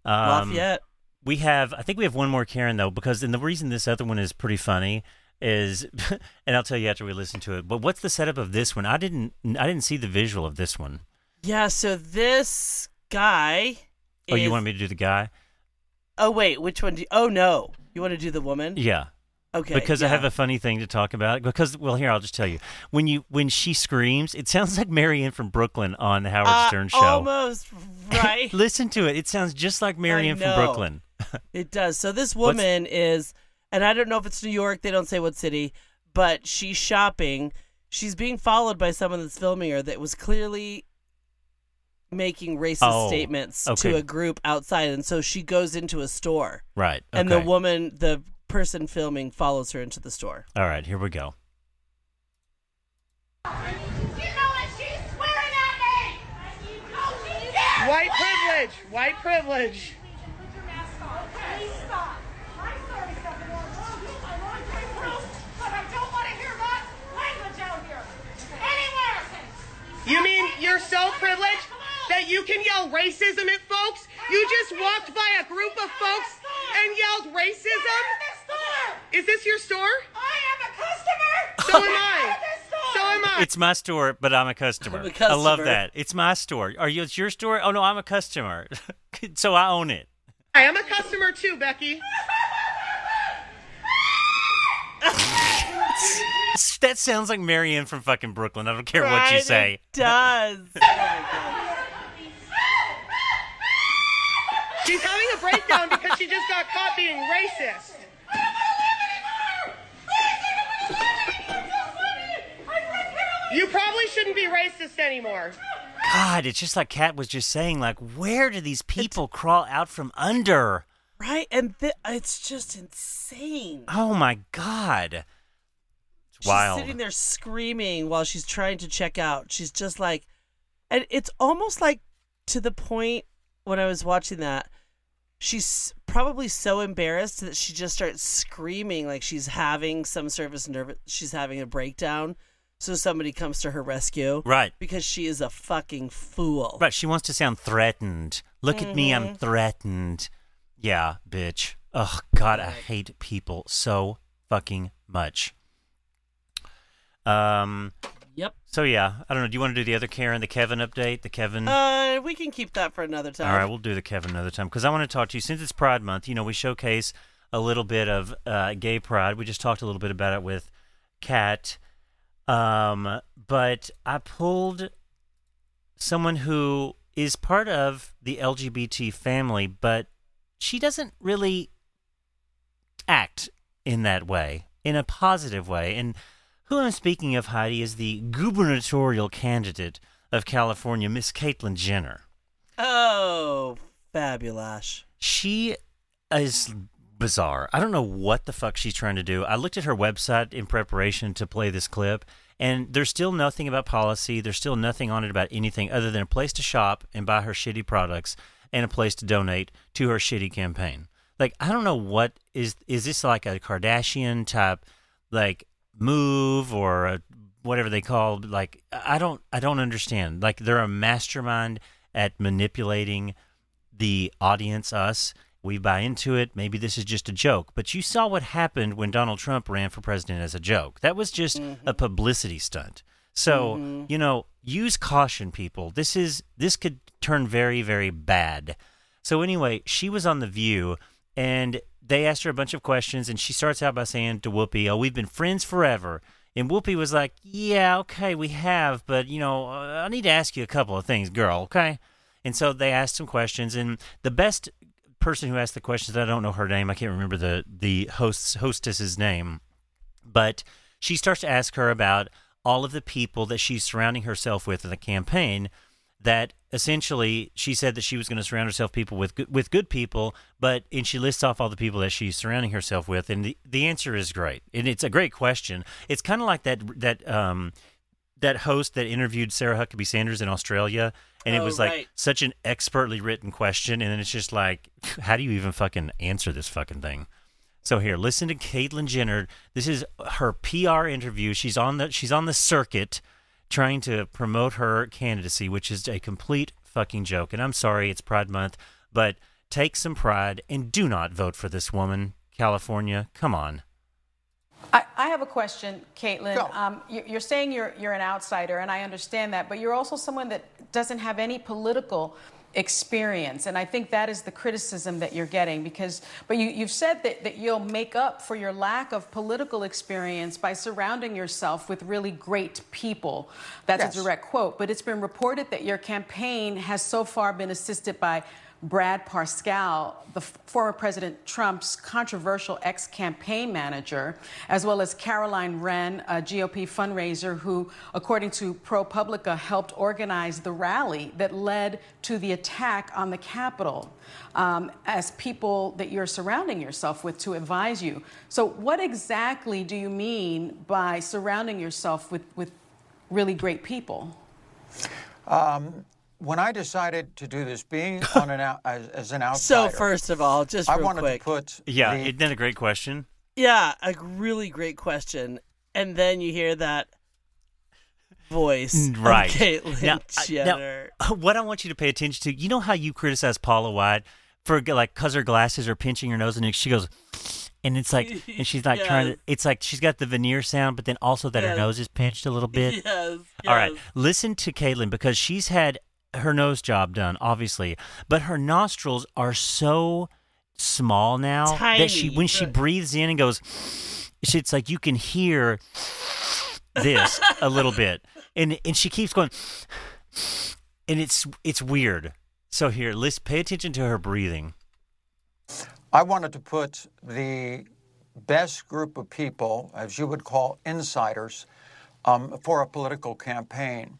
Um, Lafayette. We have i think we have one more karen though because and the reason this other one is pretty funny is and i'll tell you after we listen to it but what's the setup of this one i didn't i didn't see the visual of this one. Yeah. So this guy. Oh, you is- want me to do the guy Oh wait, which one do you? Oh no, you want to do the woman? yeah Okay. because i have a funny thing to talk about because well here i'll just tell you when you when she screams it sounds like marianne from brooklyn on the howard Uh, stern show Almost right. listen to it it sounds just like marianne from brooklyn It does. So this What's- woman is, and I don't know if it's New York. They don't say what city, but she's shopping. She's being followed by someone that's filming her that was clearly making racist Oh, statements okay. to a group outside, and so she goes into a store, right and the woman, the person filming, follows her into the store. all right here we go You know what? She's swearing at me! She did! White privilege. White privilege. Put your mask on. Please stop. I'm sorry, Stephanie. I love you. I want to proof, but I don't want to hear that language out here. Anywhere! You mean you're so privileged that you can yell racism at folks? You just walked by a group of folks and yelled racism? Is this your store? I am a customer! So am I. So am I. It's my store, but I'm a customer. I'm a I love that. It's my store. Are you? It's your store? Oh no, I'm a customer, so I own it. I am a customer too, Becky. That sounds like Marianne from fucking Brooklyn. I don't care what you say. It does. Oh God. She's having a breakdown because she just got caught being racist. You probably shouldn't be racist anymore. God, it's just like Kat was just saying. Like, where do these people crawl out from under? Right, and th- it's just insane. Oh my God, it's She's wild. sitting there screaming while she's trying to check out. She's just like, and it's almost like to the point when I was watching that, she's probably so embarrassed that she just starts screaming like she's having some sort of nervous, she's having a breakdown. So somebody comes to her rescue. Right. Because she is a fucking fool. Right. She wants to sound threatened. Look at me, Mm-hmm. I'm threatened. Yeah, bitch. Oh God, I hate people so fucking much. Um. Yep. So yeah, I don't know. Do you want to do the other Karen, the Kevin update, the Kevin? Uh, we can keep that for another time. All right, we'll do the Kevin another time because I want to talk to you since it's Pride Month. You know, we showcase a little bit of uh, gay pride. We just talked a little bit about it with Kat, um, but I pulled someone who is part of the LGBT family, but she doesn't really act in that way, in a positive way. And who I'm speaking of, Heidi, is the gubernatorial candidate of California, Miss Caitlyn Jenner. Oh, fabulous. She is bizarre. I don't know what the fuck she's trying to do. I looked at her website in preparation to play this clip, and there's still nothing about policy. There's still nothing on it about anything other than a place to shop and buy her shitty products and a place to donate to her shitty campaign. Like I don't know what is is this like a Kardashian type like move or a, whatever they call like I don't I don't understand. Like they're a mastermind at manipulating the audience, us. We buy into it. Maybe this is just a joke. But you saw what happened when Donald Trump ran for president as a joke. That was just mm-hmm. a publicity stunt. So, mm-hmm. you know, use caution, people. This is this could turn very, very bad. So anyway, she was on the View, and they asked her a bunch of questions, and she starts out by saying to Whoopi, "Oh, we've been friends forever." And Whoopi was like, "Yeah, okay, we have, but you know, uh, I need to ask you a couple of things, girl. Okay?" And so they asked some questions, and the best person who asked the questions, I don't know her name, I can't remember the the host's hostess's name, but she starts to ask her about all of the people that she's surrounding herself with in the campaign. That essentially she said that she was going to surround herself people with good, with good people, but and she lists off all the people that she's surrounding herself with, and the, the answer is great, and it's a great question. It's kind of like that that um that host that interviewed Sarah Huckabee Sanders in Australia, and it Oh, was like right. such an expertly written question, and then it's just like, how do you even fucking answer this fucking thing? So here, listen to Caitlyn Jenner. This is her PR interview. She's on the she's on the circuit trying to promote her candidacy, which is a complete fucking joke. And I'm sorry, it's Pride Month, but take some pride and do not vote for this woman, California. Come on. I, I have a question, Caitlyn. Go. Um, you, you're saying you're, you're an outsider, and I understand that, but you're also someone that doesn't have any political experience. And I think that is the criticism that you're getting because, but you, you've said that, that you'll make up for your lack of political experience by surrounding yourself with really great people. That's Yes. a direct quote. But it's been reported that your campaign has so far been assisted by Brad Parscale, the former President Trump's controversial ex campaign manager, as well as Caroline Wren, a GOP fundraiser who, according to ProPublica, helped organize the rally that led to the attack on the Capitol, um, as people that you're surrounding yourself with to advise you. So, what exactly do you mean by surrounding yourself with, with really great people? When I decided to do this, being on an out, as, as an outsider. So first of all, just I real wanted quick, to put Yeah, the- isn't that a great question? yeah, a really great question, and then you hear that voice, Right. Of Caitlyn Now, I- now, Jenner. what I want you to pay attention to, you know how you criticize Paula White for like cause her glasses are pinching her nose and she goes, and it's like, and she's like trying to, it's like she's got the veneer sound, but then also that her nose is pinched a little bit. yes, All right, listen to Caitlyn because she's had her nose job done, obviously, but her nostrils are so small now that she, when she breathes in and goes, it's like you can hear this a little bit, and and she keeps going, and it's it's weird. So here, let's pay attention to her breathing. I wanted to put the best group of people, as you would call insiders, um, for a political campaign.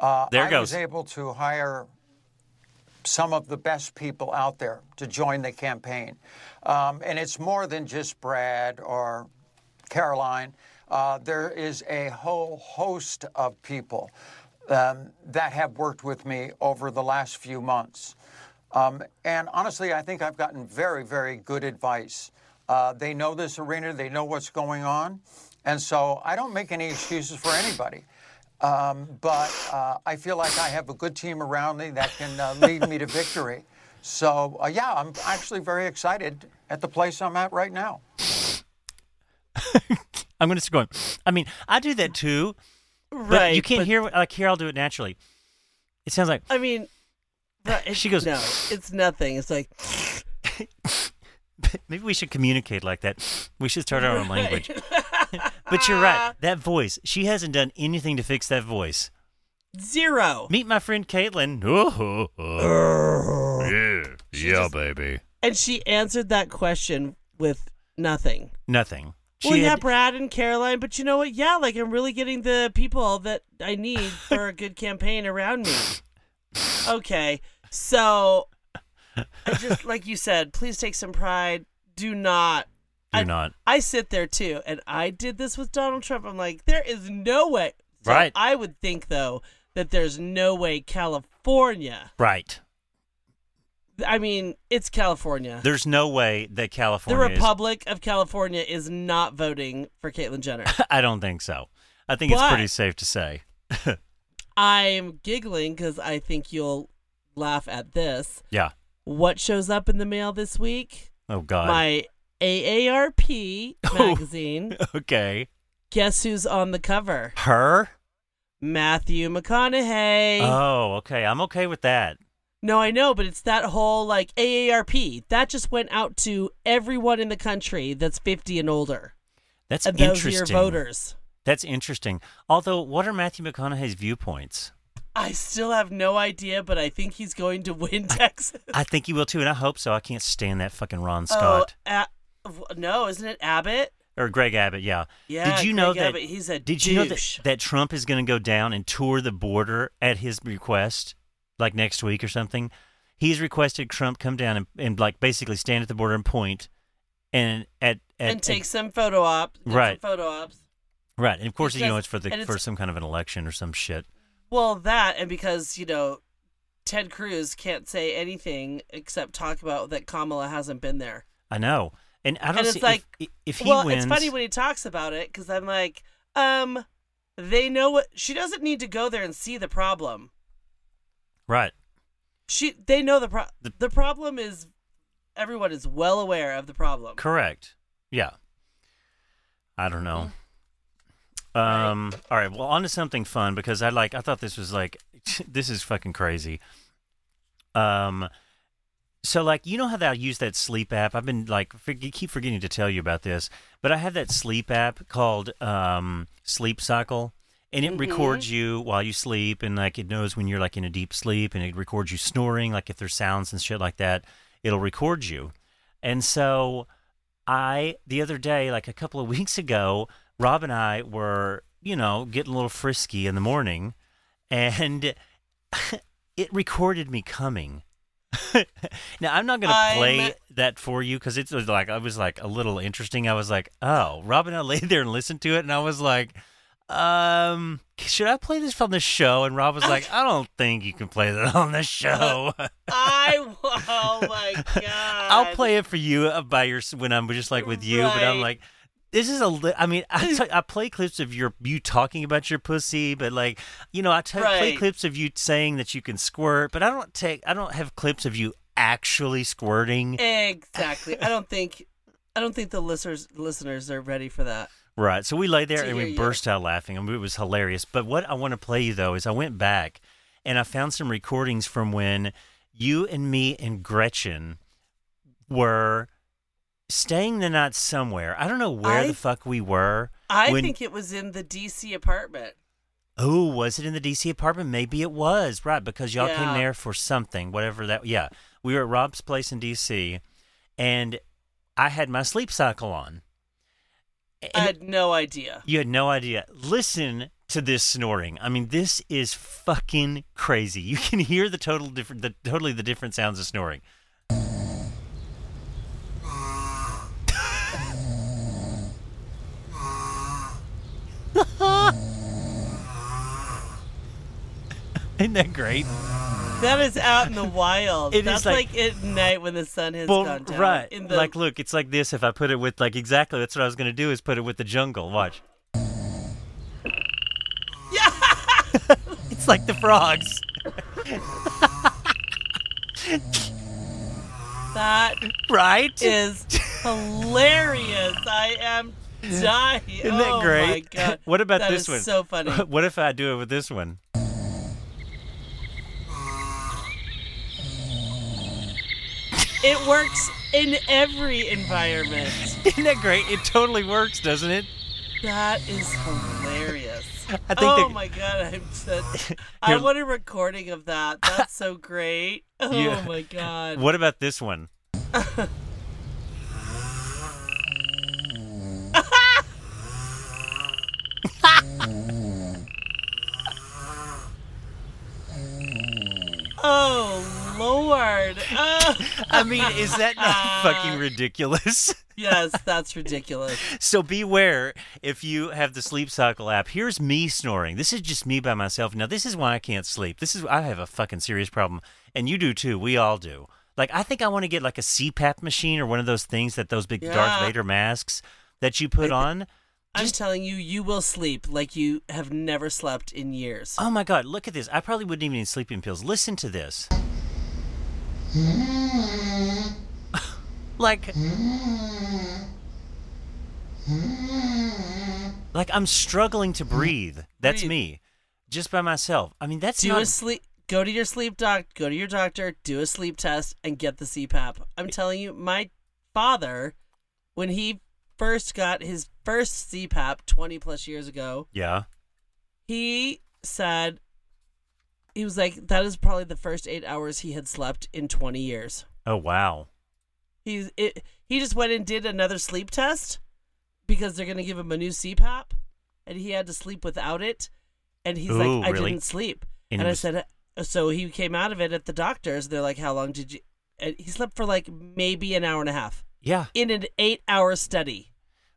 Uh, There I goes. was able to hire some of the best people out there to join the campaign. Um, and it's more than just Brad or Caroline. Uh, there is a whole host of people um, that have worked with me over the last few months. Um, and honestly, I think I've gotten very, very good advice. Uh, they know this arena, they know what's going on. And so I don't make any excuses for anybody. Um, but uh, I feel like I have a good team around me that can uh, lead me to victory. So, uh, yeah, I'm actually very excited at the place I'm at right now. I'm going to start going. I mean, I do that too, but right. you can't but- hear like here. I'll do it naturally. It sounds like I mean, right, She goes- no, it's nothing. It's like maybe we should communicate like that. We should start our own language. but you're right. Ah. That voice. She hasn't done anything to fix that voice. zero. Meet my friend Caitlyn. Oh, oh, yeah, yeah, just- baby. And she answered that question with nothing. Nothing. She well, yeah, Brad and Caroline, but you know what? Yeah, like I'm really getting the people that I need for a good campaign around me. Okay, so I just like you said, please take some pride. Do not. I, not. I sit there too, and I did this with Donald Trump. I'm like, there is no way. So Right. I would think though that there's no way California. Right. I mean, it's California. There's no way that The California. is- Republic of California is not voting for Caitlyn Jenner. I don't think so. I think it's pretty safe to say. I'm giggling because I think you'll laugh at this. Yeah. What shows up in the mail this week? Oh God. My AARP oh. magazine. okay. Guess who's on the cover? Her. Matthew McConaughey. Oh, okay. I'm okay with that. no, I know, but it's that whole like AARP. That just went out to everyone in the country that's 50 and older. That's and those are interesting. your voters. That's interesting. Although, what are Matthew McConaughey's viewpoints? I still have no idea, but I think he's going to win Texas. I think he will too, and I hope so. I can't stand that fucking Ron oh, Scott. Oh, A- w- no, isn't it Abbott? or Greg Abbott, yeah. Yeah, Did you know that? Abbott, he's a did you know that, that Trump is going to go down and tour the border at his request, like next week or something? He's requested Trump come down and, and like basically stand at the border and point, and at, at and take some photo op. Right. Photo ops. right. And of course, you know, it's for the and for some kind of an election or some shit. Well, that and because you know, Ted Cruz can't say anything except talk about that Kamala hasn't been there. I know, and I don't And it's see like, if, if he well, wins. it's funny when he talks about it because I'm like, um, they know what she doesn't need to go there and see the problem. right. She they know the pro- The- the problem is everyone is well aware of the problem. Correct. Yeah. I don't know. Um. All right. Well, on to something fun because I like. I thought this was like, this is fucking crazy. Um. So like, you know how that I use that sleep app? I've been like, for, keep forgetting to tell you about this, but I have that sleep app called um Sleep Cycle, and it Mhm. records you while you sleep, and like it knows when you're like in a deep sleep, and it records you snoring, like if there's sounds and shit like that, it'll record you. And so I the other day, like a couple of weeks ago, Rob and I were, you know, getting a little frisky in the morning, and it recorded me coming. now I'm not gonna play I'm- that for you because it was like I was like a little interesting. I was like, oh, Robin, I laid there and listened to it, and I was like, um, should I play this on the show? And Rob was like, I don't think you can play that on the show. I oh my god! I'll play it for you uh, by your when I'm just like with you, but I'm like, this is a. Li- I mean, I, t- I play clips of your you talking about your pussy, but like, you know, I t- play clips of you saying that you can squirt, but I don't take. I don't have clips of you actually squirting. Exactly. I don't think I don't think the listeners listeners are ready for that. Right. So we lay there and we you. burst out laughing. I mean, it was hilarious. But what I want to play you though is I went back and I found some recordings from when you and me and Gretchen were staying the night somewhere. I don't know where I- the fuck we were. I when- think it was in the DC apartment. Oh, was it in the DC apartment? Maybe it was. Right, because y'all came there for something, whatever that. Yeah. We were at Rob's place in DC and I had my sleep cycle on. And I had no idea. You had no idea. Listen to this snoring. I mean, this is fucking crazy. You can hear the total different, the totally the different sounds of snoring. Isn't that great? That is out in the wild. It is That's like- like, at night when the sun has Well, gone down. right. In the, like, look, it's like this. If I put it with, like, exactly, that's what I was going to do is put it with the jungle. Watch. Yeah. It's like the frogs. that Right? is hilarious. I am Isn't that oh great? my god. What about That this is one? So funny. What if I do it with this one? It works in every environment. Isn't that great? It totally works, doesn't it? That is hilarious. I think oh my god, I'm just, I want a recording of that. That's so great. Oh Yeah. my god. What about this one? Oh lord. Oh. I mean, is that not uh, fucking ridiculous? yes, that's ridiculous. So beware if you have the sleep cycle app. Here's me snoring. This is just me by myself. Now this is why I can't sleep. This is I have a fucking serious problem, and you do too. We all do. Like I think I want to get like a CPAP machine or one of those things that those big Darth Vader masks that you put on. I'm telling you, you will sleep like you have never slept in years. Oh my god, look at this. I probably wouldn't even need sleeping pills. Listen to this. like Like I'm struggling to breathe. That's Breathe. me. Just by myself. I mean, that's do not a sleep. Go to your sleep doc. Go to your doctor. Do a sleep test and get the CPAP. I'm telling you, my father, when he first got his first CPAP 20 plus years ago, Yeah. he said he was like that is probably the first eight hours he had slept in 20 years. Oh wow. He's it. He just went and did another sleep test because they're gonna give him a new CPAP, and he had to sleep without it, and he's Ooh, like, I really? didn't sleep, And and, he I was- said, uh, so he came out of it at the doctor's. They're like, how long did you? And he slept for like maybe an hour and a half Yeah. in an eight-hour study.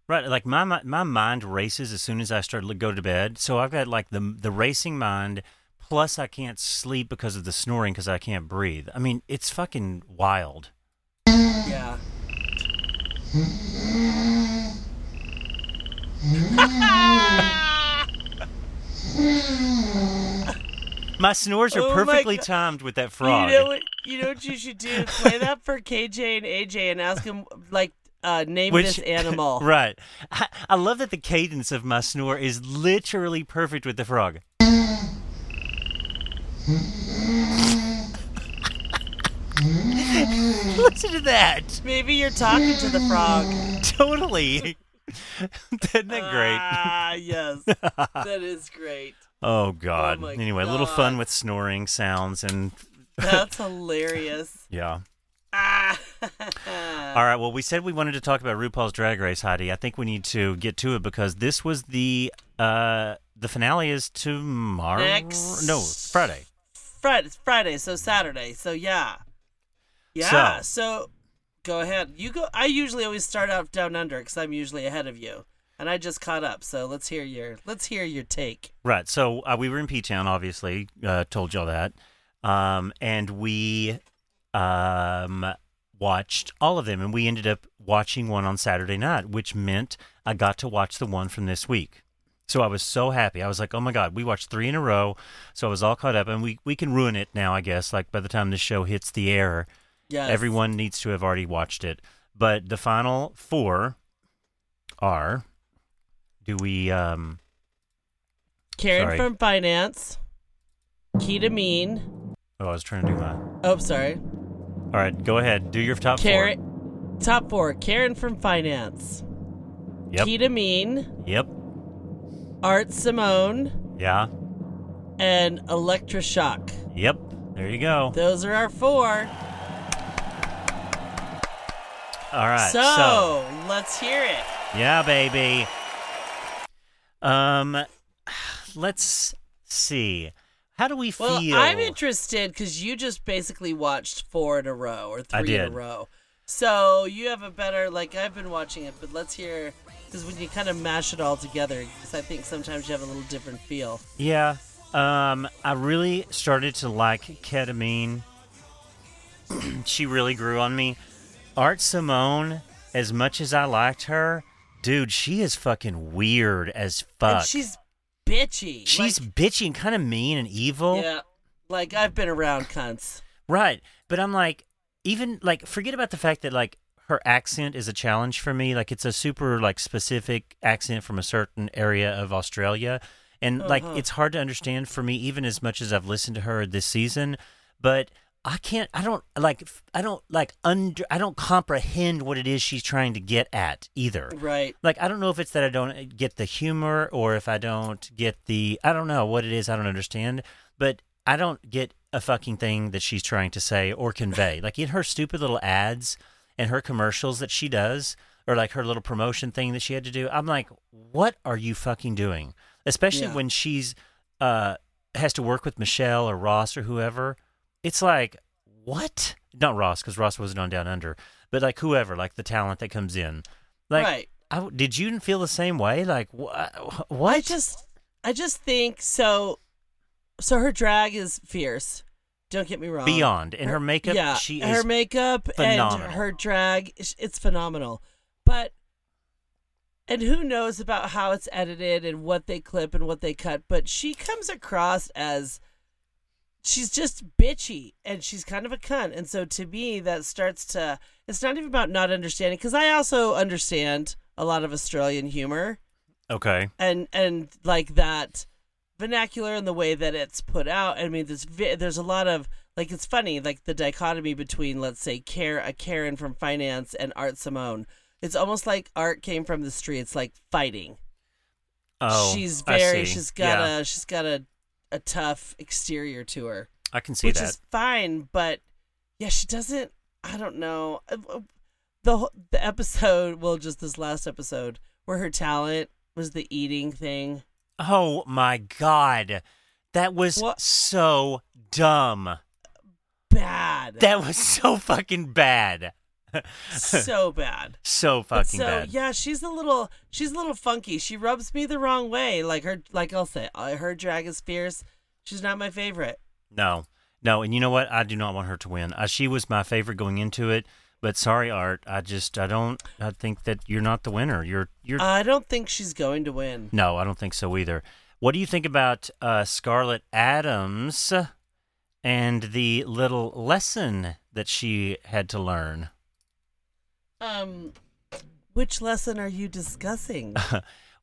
Right, like my mi- my mind races as soon as I start to go to bed. So I've got like the the racing mind, plus I can't sleep because of the snoring because I can't breathe. I mean, it's fucking wild. Yeah. My snores are Oh perfectly timed with that frog. You know what? You know what you should do? Play that for KJ and AJ and ask them like uh, name Which- this animal. right. I, I love that the cadence of my snore is literally perfect with the frog. Listen to that. Maybe you're talking to the frog. Totally. Isn't that great? Ah, yes. that is great. Oh God. my anyway, a little fun with snoring sounds and That's hilarious. yeah. Ah. All right. Well, we said we wanted to talk about RuPaul's Drag Race, Heidi. I think we need to get to it because this was the uh the finale is tomorrow. Next- No, Friday. Friday, it's Friday, so Saturday. So yeah, yeah. So- So, go ahead. You go. I usually always start out down under because I'm usually ahead of you, and I just caught up. So let's hear your let's hear your take. Right. So uh, we were in P Town, obviously. Uh, told y'all that, um, and we um, watched all of them, and we ended up watching one on Saturday night, which meant I got to watch the one from this week. So I was so happy. I was like, "Oh my god, we watched three in a row!" So I was all caught up, and we we can ruin it now, I guess. Like by the time the show hits the air, Yes. everyone needs to have already watched it. But the final four are. Do we? um Karen Sorry. from finance. Ketamine. Oh, I was trying to do my. Oh, sorry. All right, go ahead. Do your top Karen. Top four. Karen from finance. four. Yep. Kita Mean. Yep. Art Simone. Yeah. And Elektra Shock. Yep. There you go. Those are our four. All right. so, let's hear it. yeah, baby. Um, let's see. How do we feel? Well, feel? I'm interested because you just basically watched four in a row or three in a row. So you have a better like I've been watching it, but let's hear because when you kind of mash it all together, because I think sometimes you have a little different feel. Yeah. Um, I really started to like ketamine. she really grew on me. Art Simone, as much as I liked her, dude, she is fucking weird as fuck. And she's bitchy. She's like, bitchy and kind of mean and evil. yeah, like I've been around cunts. Right. But I'm like, even like, forget about the fact that like her accent is a challenge for me. Like, it's a super like specific accent from a certain area of Australia. And like, Uh-huh. it's hard to understand for me, even as much as I've listened to her this season. But I can't, I don't like, I don't like under, I don't comprehend what it is she's trying to get at either. Right. Like, I don't know if it's that I don't get the humor or if I don't get the, I don't know what it is. I don't understand. But I don't get a fucking thing that she's trying to say or convey. like in her stupid little ads and her commercials that she does, or like her little promotion thing that she had to do, I'm like, what are you fucking doing? Especially Yeah. when she's, uh, has to work with Michelle or Ross or whoever. It's like, what? Not Ross, because Ross wasn't on Down Under, but like whoever, like the talent that comes in. Like, right. I, did you feel the same way? Like, wha- what? I just, I just think so. So her drag is fierce. Don't get me wrong. Beyond. And her makeup, yeah, she her makeup phenomenal. and her drag, it's phenomenal. But and who knows about how it's edited and what they clip and what they cut, but she comes across as she's just bitchy and she's kind of a cunt. And so to me that starts to it's not even about not understanding cuz I also understand a lot of Australian humor okay. and and like that vernacular and the way that it's put out. I mean, there's there's a lot of like it's funny like the dichotomy between let's say Care a Karen from finance and Art Simone. It's almost like Art came from the streets, like fighting. Oh, she's very she's got Yeah, a she's got a a tough exterior to her, I can see which is fine. But yeah, she doesn't. I don't know. Uh, uh, The whole- the episode, well, just this last episode where her talent was the eating thing. Oh my god. That was What? so dumb. Bad. That was so fucking bad. So bad. so fucking so bad. yeah, she's a little she's a little funky. She rubs me the wrong way. Like her like I'll say, uh, her drag is fierce. She's not my favorite. No, no, and you know what? I do not want her to win. Uh, she was my favorite going into it, but sorry, Art. I just I don't. I think that you're not the winner. You're you're. I don't think she's going to win. no, I don't think so either. What do you think about uh, Scarlet Adams and the little lesson that she had to learn? Um, which lesson are you discussing?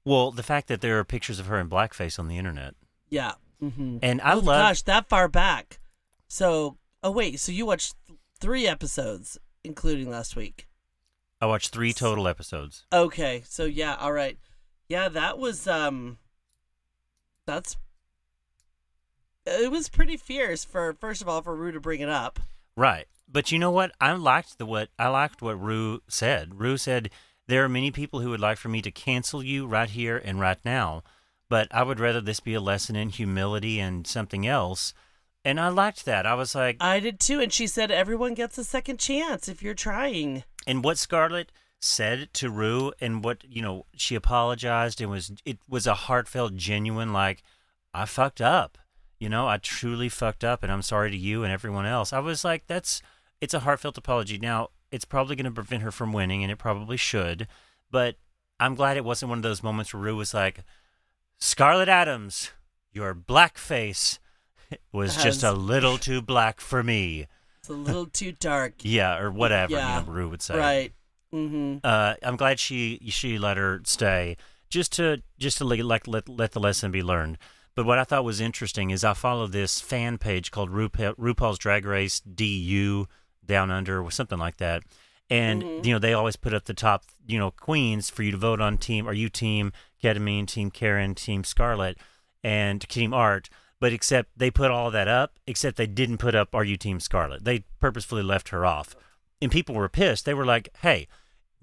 Well, the fact that there are pictures of her in blackface on the internet, yeah. Mm-hmm. and I oh love. gosh, that far back. So, oh wait, so you watched th- three episodes, including last week. I watched three total episodes. Okay, so yeah, all right, yeah, that was um, that's it was pretty fierce for first of all for Ru to bring it up. Right. But you know what? I liked the what I liked what Ru said. Ru said there are many people who would like for me to cancel you right here and right now, but I would rather this be a lesson in humility and something else. And I liked that. I was like, I did too, and she said everyone gets a second chance if you're trying. and what Scarlet said to Ru and what, you know, she apologized and was it was a heartfelt genuine like I fucked up. You know, I truly fucked up and I'm sorry to you and everyone else. I was like that's it's a heartfelt apology. Now, it's probably going to prevent her from winning and it probably should, but I'm glad it wasn't one of those moments where Ru was like Scarlet Adams, your blackface was just a little too black for me. It's a little too dark. Yeah, or whatever, Yeah, you know, Ru would say Right. Mm-hmm. uh, I'm glad she she let her stay just to just to like let, let let the lesson be learned. But what I thought was interesting is I follow this fan page called RuPaul, RuPaul's Drag Race DU Down Under or something like that, and mm-hmm. you know they always put up the top you know queens for you to vote on. Team are you team Ketamine, Team Karen, Team Scarlet, and Team Art. But except they put all that up, except they didn't put up Are You Team Scarlet. They purposefully left her off, and people were pissed. They were like, "Hey,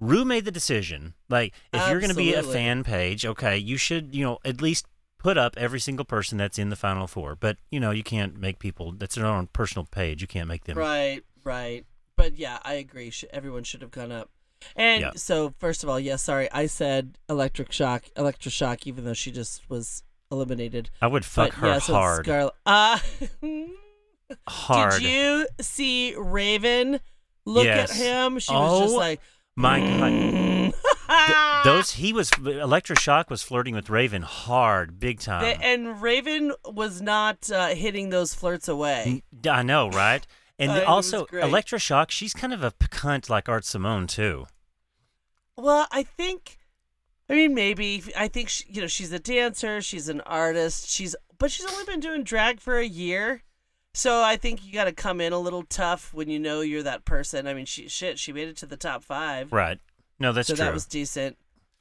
Ru made the decision. Like, if you're going to be a fan page, okay, you should, you know, at least put up every single person that's in the final four. But you know, you can't make people. That's their own personal page. You can't make them. Right, right. But yeah, I agree. Sh- everyone should have gone up. And Yeah. so, first of all, yes, sorry, I said electric shock, Elektra Shock, even though she just was eliminated. I would fuck but her yeah, so hard, Scarlet. Uh, hard. Did you see Raven look Yes. at him? She was just Oh, like, My God. "Mm." Th- those he was Elektra Shock was flirting with Raven hard, big time. They- and Raven was not uh, hitting those flirts away. I know, right? And was also, Elektra Shock. She's kind of a cunt like Art Simone too. Well, I think, I mean, maybe I think she, you know she's a dancer, she's an artist, she's but she's only been doing drag for a year, so I think you got to come in a little tough when you know you're that person. I mean, she shit, she made it to the top five, Right? No, that's so true. that was decent.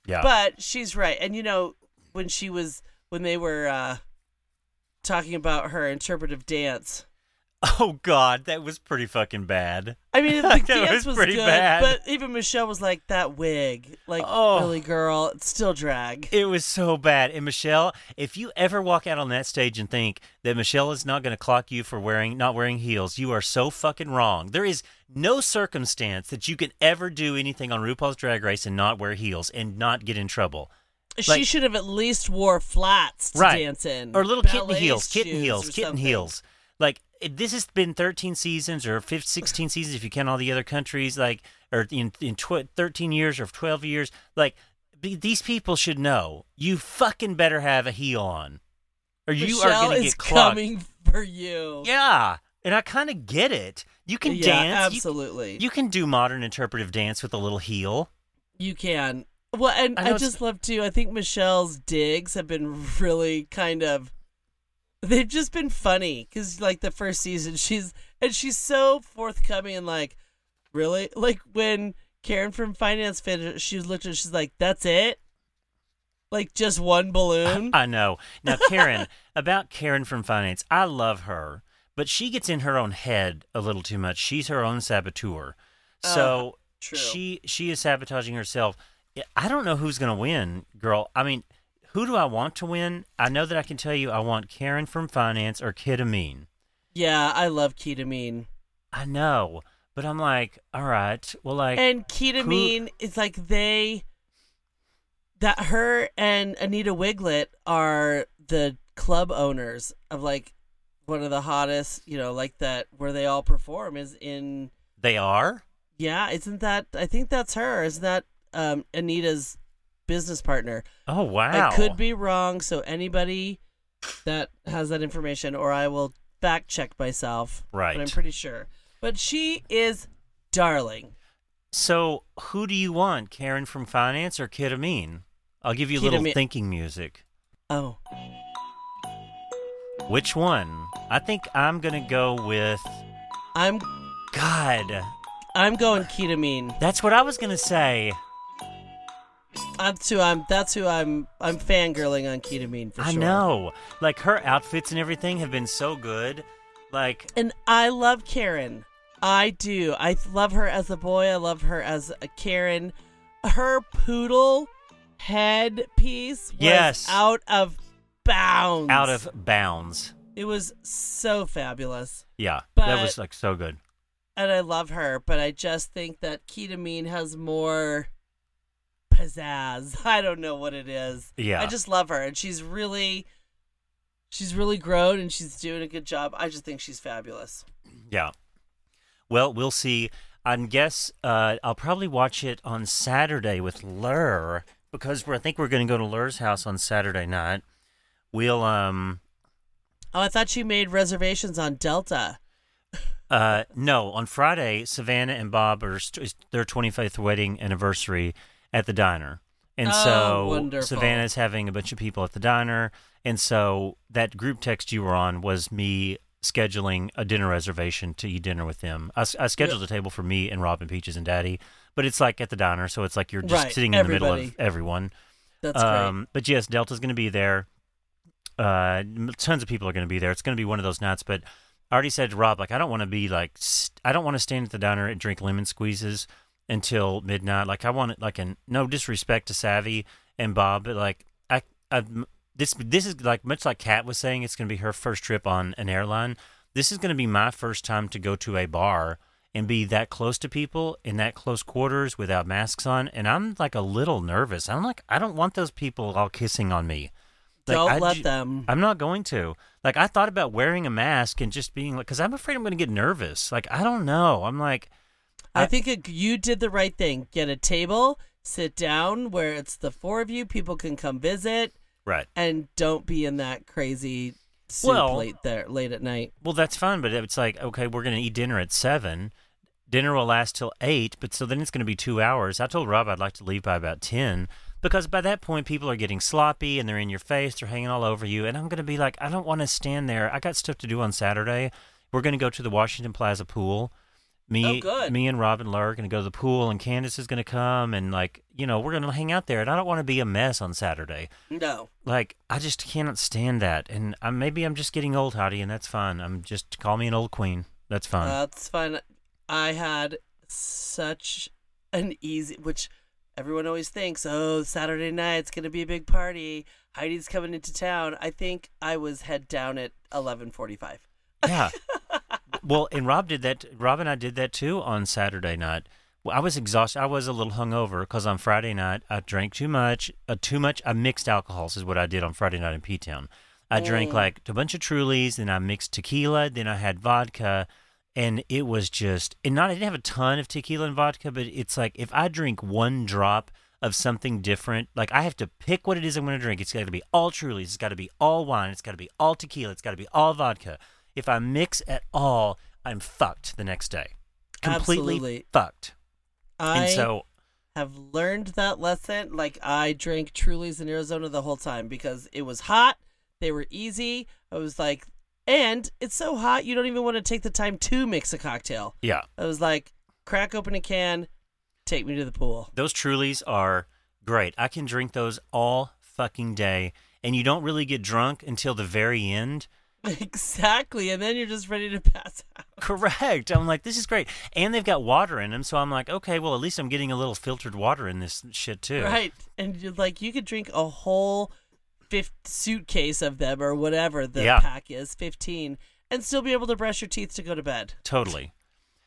yeah. But she's right, and you know when she was when they were uh talking about her interpretive dance. Oh God, that was pretty fucking bad. I mean, the That dance was was, pretty good, bad. but even Michelle was like, "That wig, like, Oh. really, girl, it's still drag." It was so bad. And Michelle, if you ever walk out on that stage and think that Michelle is not going to clock you for wearing not wearing heels, you are so fucking wrong. There is no circumstance that you can ever do anything on RuPaul's Drag Race and not wear heels and not get in trouble. She Like- should have at least wore flats to right. dance in, or little kitten heels, kitten heels, kitten something. heels. Like this has been 13 seasons or 15, 16 seasons if you count all the other countries. Like or in in tw- 13 years or 12 years. Like b- these people should know. You fucking better have a heel on, or you Michelle are going to get clocked. coming for you. Yeah, and I kind of get it. You can Yeah, dance. Absolutely. You, can do modern interpretive dance with a little heel. You can. Well, and I I, just love too. I think Michelle's digs have been really kind of. They've just been funny because, like, the first season, she's and she's so forthcoming and like, really, like when Karen from Finance finished, she looked at, she's like, "That's it." Like just one balloon. I know. Now, Karen, about Karen from finance, I love her, but she gets in her own head a little too much. She's her own saboteur. Oh, so true. she she is sabotaging herself. I don't know who's going to win, girl. I mean, who do I want to win? I know that I can tell you I want Karen from finance or ketamine. Yeah, I love ketamine. I know, but I'm like, all right, well, like, And ketamine is like they that her and Anita Wigl'it are the club owners of like one of the hottest, you know, like that where they all perform is in they are. yeah, isn't that I think that's her. Isn't that um Anita's business partner? Oh wow, I could be wrong, so anybody that has that information or I will fact check myself. Right. But I'm pretty sure. But she is darling. So, who do you want, Karen from finance or Kita Mean? I'll give you a little thinking music. Oh. Which one? I think I'm gonna go with I'm God. I'm going Kita Mean. That's what I was gonna say. That's who I'm. That's who I'm. I'm fangirling on Kita Mean for I sure. know. Like her outfits and everything have been so good. Like And I love Karen. I do. I love her as a boy. I love her as a Karen. Her poodle headpiece was Yes. out of bounds. out of bounds. It was so fabulous. Yeah, that was like so good. And I love her, but I just think that Kita Mean has more pizzazz. I don't know what it is. Yeah. I just love her and she's really she's really grown and she's doing a good job. I just think she's fabulous. Yeah. Well, we'll see. I guess uh, I'll probably watch it on Saturday with Lur because we're, I think we're going to go to Lur's house on Saturday night. We'll um Oh, I thought you made reservations on Delta. uh no on Friday Savannah and Bob are st- their 25th wedding anniversary at the diner, and Oh, so wonderful. Savannah's having a bunch of people at the diner, and so that group text you were on was me scheduling a dinner reservation to eat dinner with them. I scheduled a table for me and Robin, Peaches, and Daddy, but it's like at the diner, so it's like you're just Right, sitting in the middle of everyone. That's Um, but yes, Delta's going to be there. Uh, tons of people are going to be there. It's going to be one of those nights. But I already said to Rob, like, I don't want to be like, st- I don't want to stand at the diner and drink lemon squeezes until midnight. Like, I want it, like, an no disrespect to Savvy and Bob, but like, I, I, this, this is like much like Kat was saying. It's going to be her first trip on an airline. This is going to be my first time to go to a bar and be that close to people in that close quarters without masks on and i'm like a little nervous i'm like i don't want those people all kissing on me Like, Don't I let ju- them. i'm not going to like i thought about wearing a mask and just being like because i'm afraid i'm going to get nervous like i don't know i'm like I think it, you did the right thing. Get a table, sit down where it's the four of you. People can come visit, right and don't be in that crazy soup Well- late there late at night. well that's fine but it's like okay we're going to eat dinner at seven dinner will last till eight but so then it's going to be two hours i told rob i'd like to leave by about ten because by that point people are getting sloppy and they're in your face they're hanging all over you and i'm going to be like i don't want to stand there i got stuff to do on saturday we're going to go to the washington plaza pool me Oh, me and rob and Laura are going to go to the pool and candace is going to come and like you know we're going to hang out there and i don't want to be a mess on saturday No, like i just cannot stand that and i maybe i'm just getting old Heidi, and that's fine i'm just call me an old queen that's fine that's fine. I had such an easy, which everyone always thinks, oh, Saturday night's gonna be a big party. Heidi's coming into town. I think I was head down at eleven forty-five. Yeah. well, and Rob did that. Rob and I did that too on Saturday night. I was exhausted. I was a little hungover because on Friday night I drank too much. Uh, too much. I mixed alcohols is what I did on Friday night in P Town. I drank like a bunch of Trulies, then I mixed tequila, then I had vodka, and it was just. And not I didn't have a ton of tequila and vodka, but it's like if I drink one drop of something different, like I have to pick what it is I'm going to drink. It's got to be all Trulies. It's got to be all wine. It's got to be all tequila. It's got to be all vodka. If I mix at all, I'm fucked the next day. Completely Absolutely. fucked. I and so, have learned that lesson. Like I drank Trulies in Arizona the whole time because it was hot. They were easy. I was like, and it's so hot you don't even want to take the time to mix a cocktail. yeah, I was like, crack open a can, take me to the pool. those Trulies are great. I can drink those all fucking day, and you don't really get drunk until the very end. exactly, and then you're just ready to pass out. Correct. I'm like, this is great, and they've got water in them, so I'm like, okay, well, at least I'm getting a little filtered water in this shit too. Right, and you're like you could drink a whole fifth suitcase of them or whatever the Yeah. pack is, fifteen, and still be able to brush your teeth to go to bed. Totally.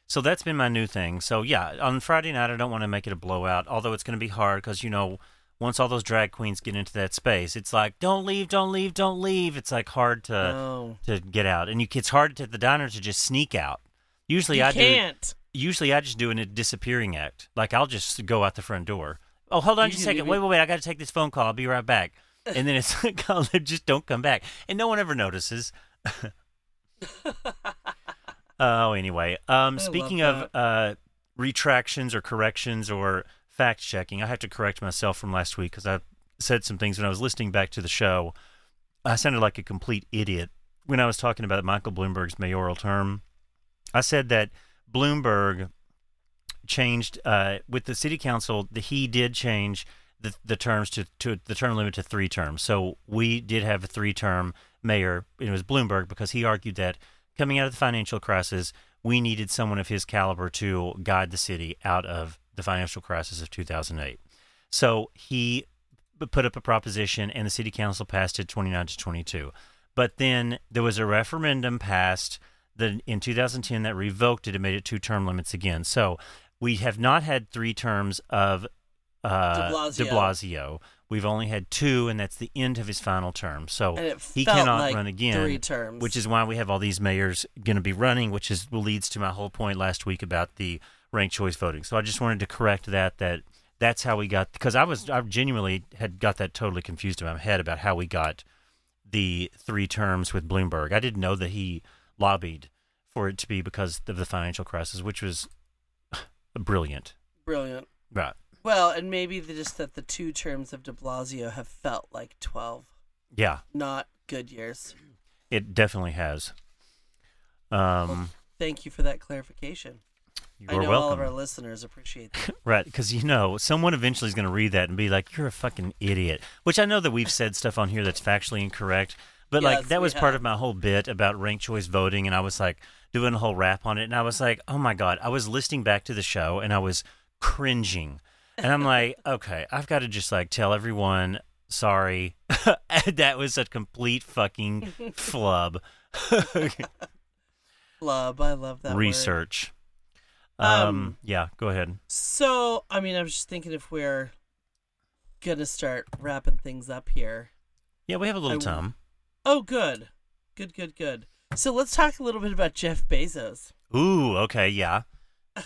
So that's been my new thing. So yeah, on Friday night, I don't want to make it a blowout, although it's going to be hard because you know, once all those drag queens get into that space, it's like, don't leave, don't leave, don't leave. It's like hard to No. to get out, and you, it's hard at the diner to just sneak out. Usually, You I can't. do. Usually, I just do a disappearing act. Like I'll just go out the front door. Oh, hold on You just a second. Wait, wait, wait. I got to take this phone call. I'll be right back. And then it's like, I'll just don't come back, and no one ever notices. Oh, anyway. Um, speaking of uh, retractions or corrections or fact checking, I have to correct myself from last week because I said some things when I was listening back to the show. I sounded like a complete idiot when I was talking about Michael Bloomberg's mayoral term. I said that Bloomberg changed uh, with the city council. The, he did change the, the terms to, to the term limit to three terms. So we did have a three term mayor. It was Bloomberg because he argued that coming out of the financial crisis, we needed someone of his caliber to guide the city out of the financial crisis of 2008. So he put up a proposition, and the city council passed it 29 to 22. But then there was a referendum passed the, in 2010 that revoked it and made it two term limits again. So we have not had three terms of uh, De Blasio. de Blasio. We've only had two, and that's the end of his final term. So he cannot like run again, three terms. which is why we have all these mayors going to be running, which is leads to my whole point last week about the ranked choice voting. So I just wanted to correct that. That that's how we got because I was I genuinely had got that totally confused in my head about how we got the three terms with Bloomberg. I didn't know that he lobbied for it to be because of the financial crisis, which was brilliant. Brilliant. Right. Well, and maybe the, just that the two terms of De Blasio have felt like twelve, Yeah, not good years. it definitely has. Um, Thank you for that clarification. You I know welcome. all of our listeners appreciate that. Right, because you know, someone eventually is going to read that and be like, "You're a fucking idiot." Which I know that we've said stuff on here that's factually incorrect, but like that was part of my whole bit about ranked choice voting, and I was like doing a whole rap on it, and I was like, "Oh my god!" I was listening back to the show, and I was cringing, and I'm like, "Okay, I've got to just like tell everyone." Sorry, that was a complete fucking flub. Flub, I love that word. Um, Um, yeah, go ahead. So, I mean, I was just thinking if we're gonna start wrapping things up here. Yeah, we have a little I- time. Oh, good, good, good, good. So let's talk a little bit about Jeff Bezos. Ooh, okay, yeah.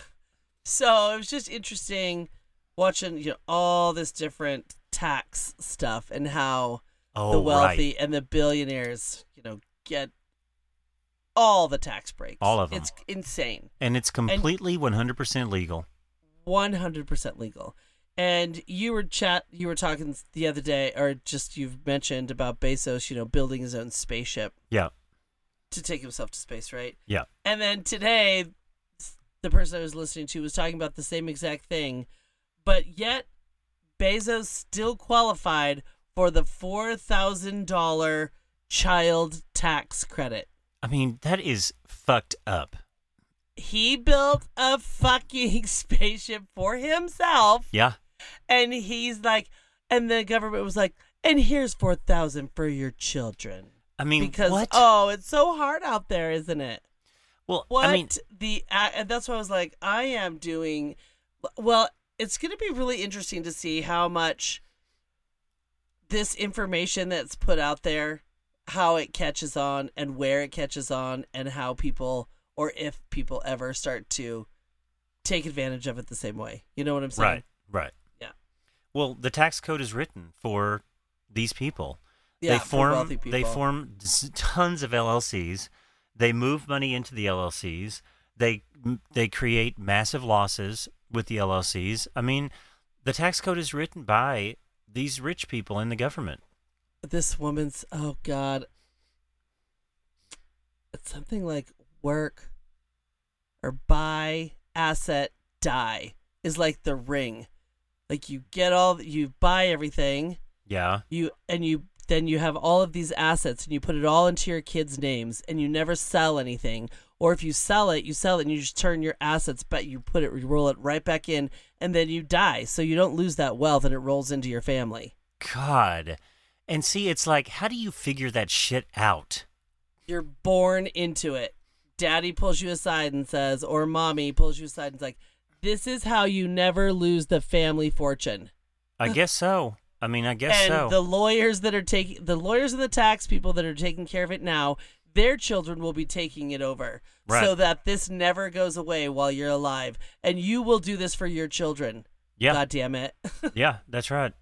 So it was just interesting watching you know all this different tax stuff and how Oh, the right. wealthy and the billionaires, you know, get all the tax breaks. All of 'em. It's insane. And it's completely 100% legal. 100% legal. And you were chat you were talking the other day or just you've mentioned about Bezos, you know, building his own spaceship Yeah. to take himself to space, right? Yeah. And then today the person I was listening to was talking about the same exact thing, but yet Bezos still qualified for the $4,000 child tax credit. I mean, that is fucked up. He built a fucking spaceship for himself Yeah. and he's like and the government was like and here's 4000 for your children I mean, because what? oh it's so hard out there isn't it well, what I mean, the uh, and that's why i was like i am doing well it's going to be really interesting to see how much this information that's put out there how it catches on and where it catches on and how people or if people ever start to take advantage of it the same way you know what i'm saying right, right. Yeah. Well, the tax code is written for these people. Yeah, they for form wealthy they form tons of LLCs. They move money into the LLCs. They they create massive losses with the LLCs. I mean, the tax code is written by these rich people in the government. This woman's oh god it's something like work or buy asset die is like the ring like you get all you buy everything Yeah. you and you then you have all of these assets and you put it all into your kids' names and you never sell anything. Or if you sell it, you sell it and you just turn your assets, but you put it, you roll it right back in, and then you die. So you don't lose that wealth and it rolls into your family. God. And see, it's like, how do you figure that shit out? You're born into it. Daddy pulls you aside and says, or mommy pulls you aside and is like, this is how you never lose the family fortune. I guess so. I mean, I guess and so. the lawyers that are taking the lawyers and the tax people that are taking care of it now, their children will be taking it over, Right. so that this never goes away while you're alive, and you will do this for your children. yeah. God damn it! Yeah, that's right.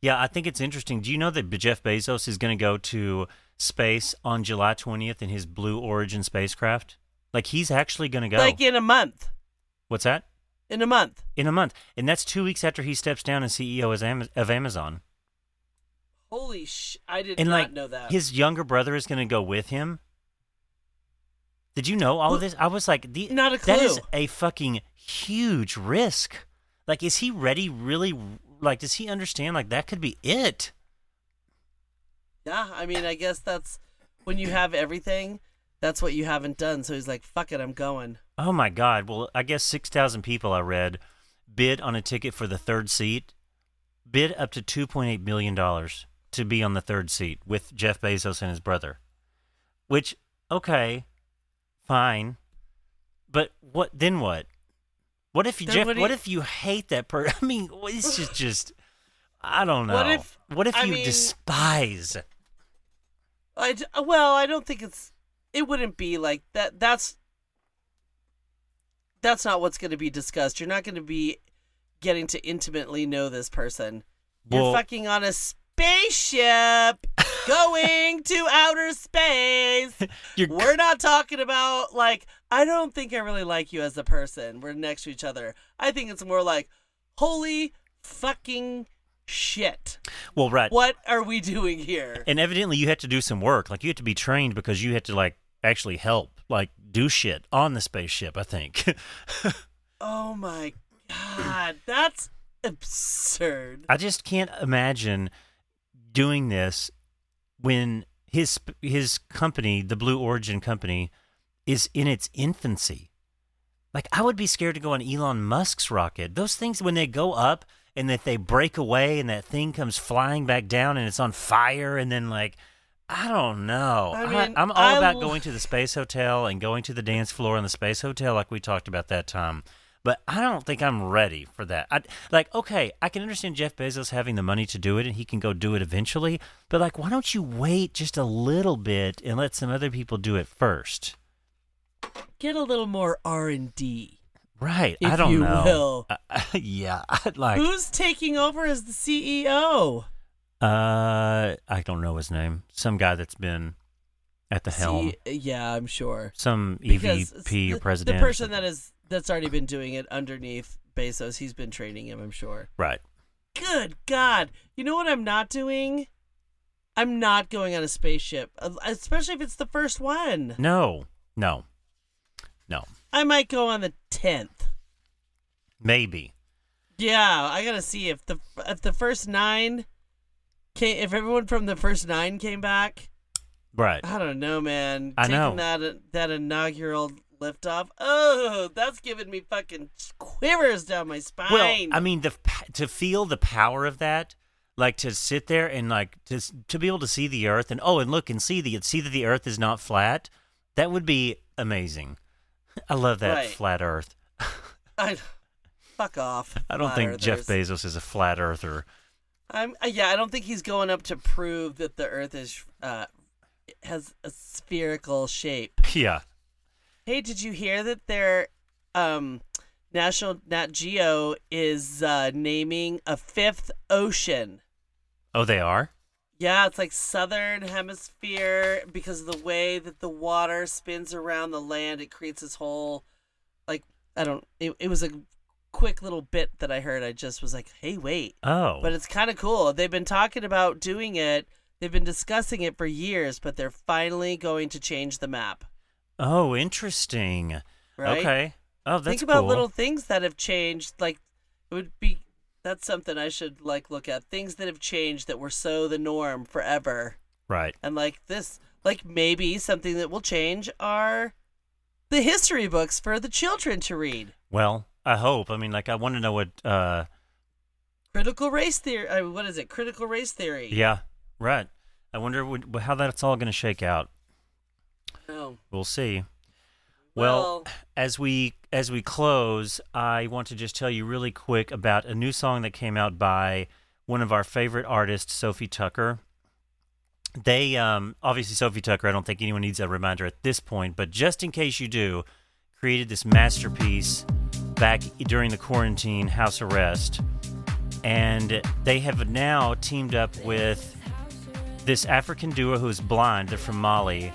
Yeah, I think it's interesting. Do you know that Jeff Bezos is going to go to space on July 20th in his Blue Origin spacecraft? Like he's actually going to go. Like in a month. What's that? In a month. In a month. And that's 2 weeks after he steps down as CEO as Am- of Amazon. Holy sh! I did and not like know that. his younger brother is going to go with him. Did you know all of this? I was like, the, Not a clue. That is a fucking huge risk. Like, is he ready? Really? Like, does he understand? Like, that could be it. yeah, I mean, I guess that's when you have everything. That's what you haven't done. So he's like, "Fuck it, I'm going." Oh my God! Well, I guess six thousand people I read bid on a ticket for the third seat, bid up to two point eight million dollars to be on the third seat with Jeff Bezos and his brother. Which, okay, fine, but what then? What? What if you Jeff? what What, if you hate that person? I mean, it's just just. I don't know. What if- What if I you mean- despise? I well, I don't think it's. It wouldn't be like that. That's. That's not what's going to be discussed. You're not going to be getting to intimately know this person. You're Well- fucking on a spaceship going to outer space. We're not talking about like I don't think I really like you as a person. We're next to each other. I think it's more like holy fucking shit. well, right. What are we doing here? And evidently, you had to do some work. Like you had to be trained because you had to like actually help, like do shit on the spaceship. I think. Oh my god, that's absurd. I just can't imagine doing this when his his company, the Blue Origin company, is in its infancy. Like I would be scared to go on Elon Musk's rocket. Those things when they go up and that they break away and that thing comes flying back down and it's on fire and then like I don't know. I I mean, am all I about l- going to the space hotel and going to the dance floor in the space hotel like we talked about that time. But I don't think I'm ready for that. I, like, okay, I can understand Jeff Bezos having the money to do it and he can go do it eventually. But like, why don't you wait just a little bit and let some other people do it first? Get a little more R and D. Right. I don't you know. will. Uh, yeah. I'd like. Who's taking over as the CEO? Uh, I don't know his name. Some guy that's been at the helm. C- yeah, I'm sure. Some Because EVP or president. The person that something. that's already been doing it underneath Bezos, he's been training him. I'm sure. Right. Good God! You know what I'm not doing? I'm not going on a spaceship, uh, especially if it's the first one. No. No. No. I might go on the tenth. Maybe. Yeah, I gotta see if the if the first nine came, if everyone from the first nine came back. Right. I don't know, man. I Taking know. that that inaugural liftoff. Oh, that's giving me fucking quivers down my spine. Well, I mean, the to feel the power of that, like to sit there and like to to be able to see the Earth and oh, and look and see the see that the Earth is not flat. That would be amazing. I love that Right. flat Earth. I, fuck off. I don't think Jeff. Bezos is a flat earther. I'm uh, yeah. I don't think he's going up to prove that the Earth is uh has a spherical shape. Yeah. Hey, did you hear that their um National Nat Geo is uh, naming a fifth ocean? Oh, they are. Yeah, it's like southern hemisphere because of the way that the water spins around the land. It creates this whole, like, I don't. It, it was a quick little bit that I heard. I just was like, hey, wait. Oh. But it's kind of cool. They've been talking about doing it. They've been discussing it for years, but they're finally going to change the map. oh, interesting. Right? Okay. Oh, that's Think about cool. little things that have changed. Like, it would be That's something I should like look at. Things that have changed that were so the norm forever. Right. And like this, like maybe something that will change are the history books for the children to read. Well, I hope. I mean, like, I want to know what. uh Critical race theory. What is it? Critical race theory. Yeah. Right. I wonder what, how that's all going to shake out. Oh. We'll see. Well, Well- as we as we close, I want to just tell you really quick about a new song that came out by one of our favorite artists, Sophie Tucker. They um, obviously Sophie Tucker. I don't think anyone needs a reminder at this point, but just in case you do, created this masterpiece back during the quarantine house arrest, and they have now teamed up with this African duo who's blind. They're from Mali,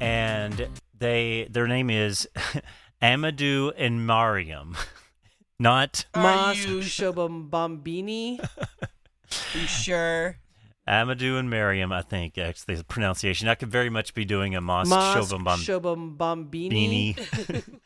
and they their name is Amadou and Mariam. Not Are Mas you- Shobombini. You sure? Amadou and Mariam, I think actually the pronunciation. I could very much be doing a Mas Mas Shobombam Shobombini. beanie.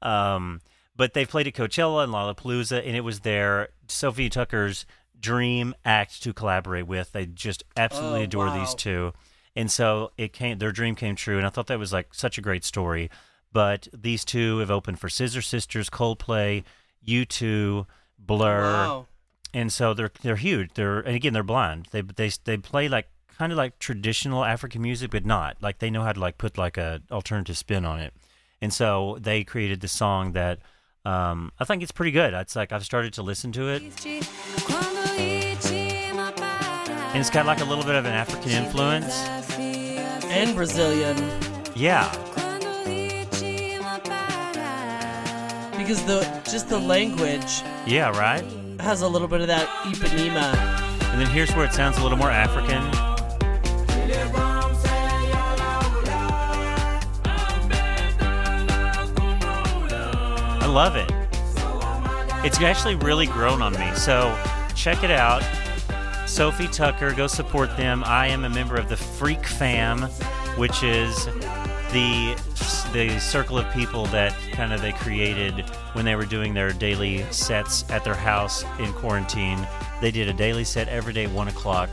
um, but they played at Coachella and Lollapalooza, and it was their Sophie Tucker's dream act to collaborate with. They just absolutely Oh, adore these two, and so it came. Their dream came true, and I thought that was like such a great story. But these two have opened for Scissor Sisters, Coldplay, U2, Blur Wow. and so they're they're huge. They're and again they're blind. They they they play like kind of like traditional African music, but not like they know how to like put like a alternative spin on it. And so they created this song that um, I think it's pretty good. It's like I've started to listen to it, and it's got like a little bit of an African influence. And Brazilian. Yeah, Because the just the language yeah, right. has a little bit of that Ipanema. And then here's where it sounds a little more African. I love it. It's actually really grown on me. So check it out. Sophie Tucker, go support them. I am a member of the Freak Fam, which is the the circle of people that kind of they created when they were doing their daily sets at their house in quarantine. They did a daily set every day, one o'clock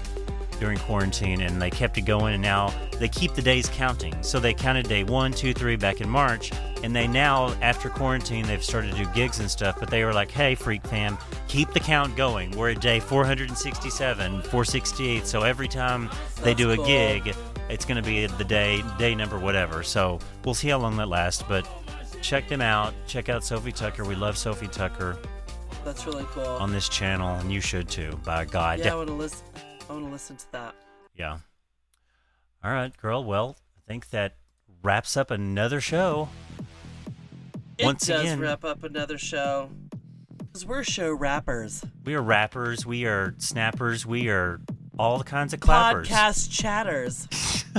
during quarantine, and they kept it going. And now they keep the days counting. So they counted day one, two, three back in March, and they now after quarantine they've started to do gigs and stuff. But they were like, "Hey, Freak Fam, keep the count going. We're at day 467, 468. So every time they do a cool. gig, it's going to be the day day number whatever. So we'll see how long that lasts, but check them out. Check out Sophie Tucker. We love Sophie Tucker That's really cool. on this channel, and you should too. By God, yeah, I want to listen. I want to listen to that. Yeah. All right, girl. Well, I think that wraps up another show. It Once does again- wrap up another show. Cause we're show rappers, We are rappers. We are snappers. We are all the kinds of clappers. podcast chatters.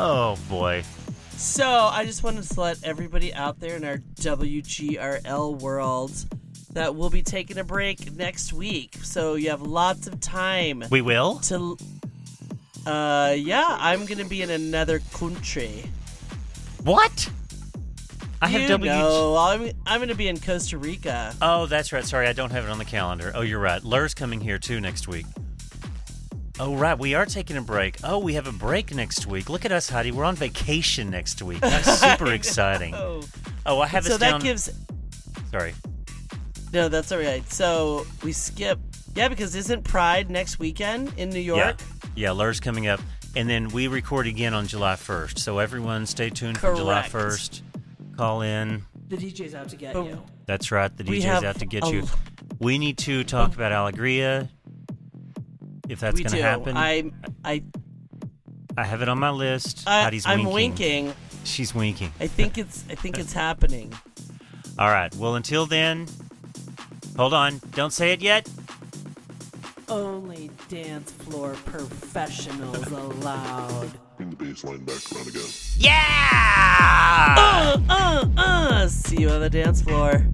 Oh boy. So I just wanted to let everybody out there in our WGRL world that we'll be taking a break next week. So you have lots of time We will. to. Uh, yeah, I'm gonna be in another country. What? I have you W. know, I'm I'm gonna be in Costa Rica. Oh, that's right. Sorry, I don't have it on the calendar. Oh, you're right. Lur's coming here too next week. Oh, right. We are taking a break. Oh, we have a break next week. Look at us, Heidi. We're on vacation next week. That's super exciting. Oh, Oh, I have so that down. gives Sorry. No, that's all right. So we skip. Yeah, because isn't Pride next weekend in New York? Yeah. Yeah, Lur's coming up. And then we record again on July 1st. So everyone stay tuned for July 1st. Call in. The DJ's out to get But- you. That's right. The DJ's out to get a- you. We need to talk about Allegria. If that's going to happen. I I I have it on my list. I Heidi's I'm winking. winking. She's winking. I think it's I think it's happening. All right. Well, until then, hold on. Don't say it yet. Only dance floor professionals allowed. Bring the baseline back around again. Yeah! Uh, uh, uh. See you on the dance floor.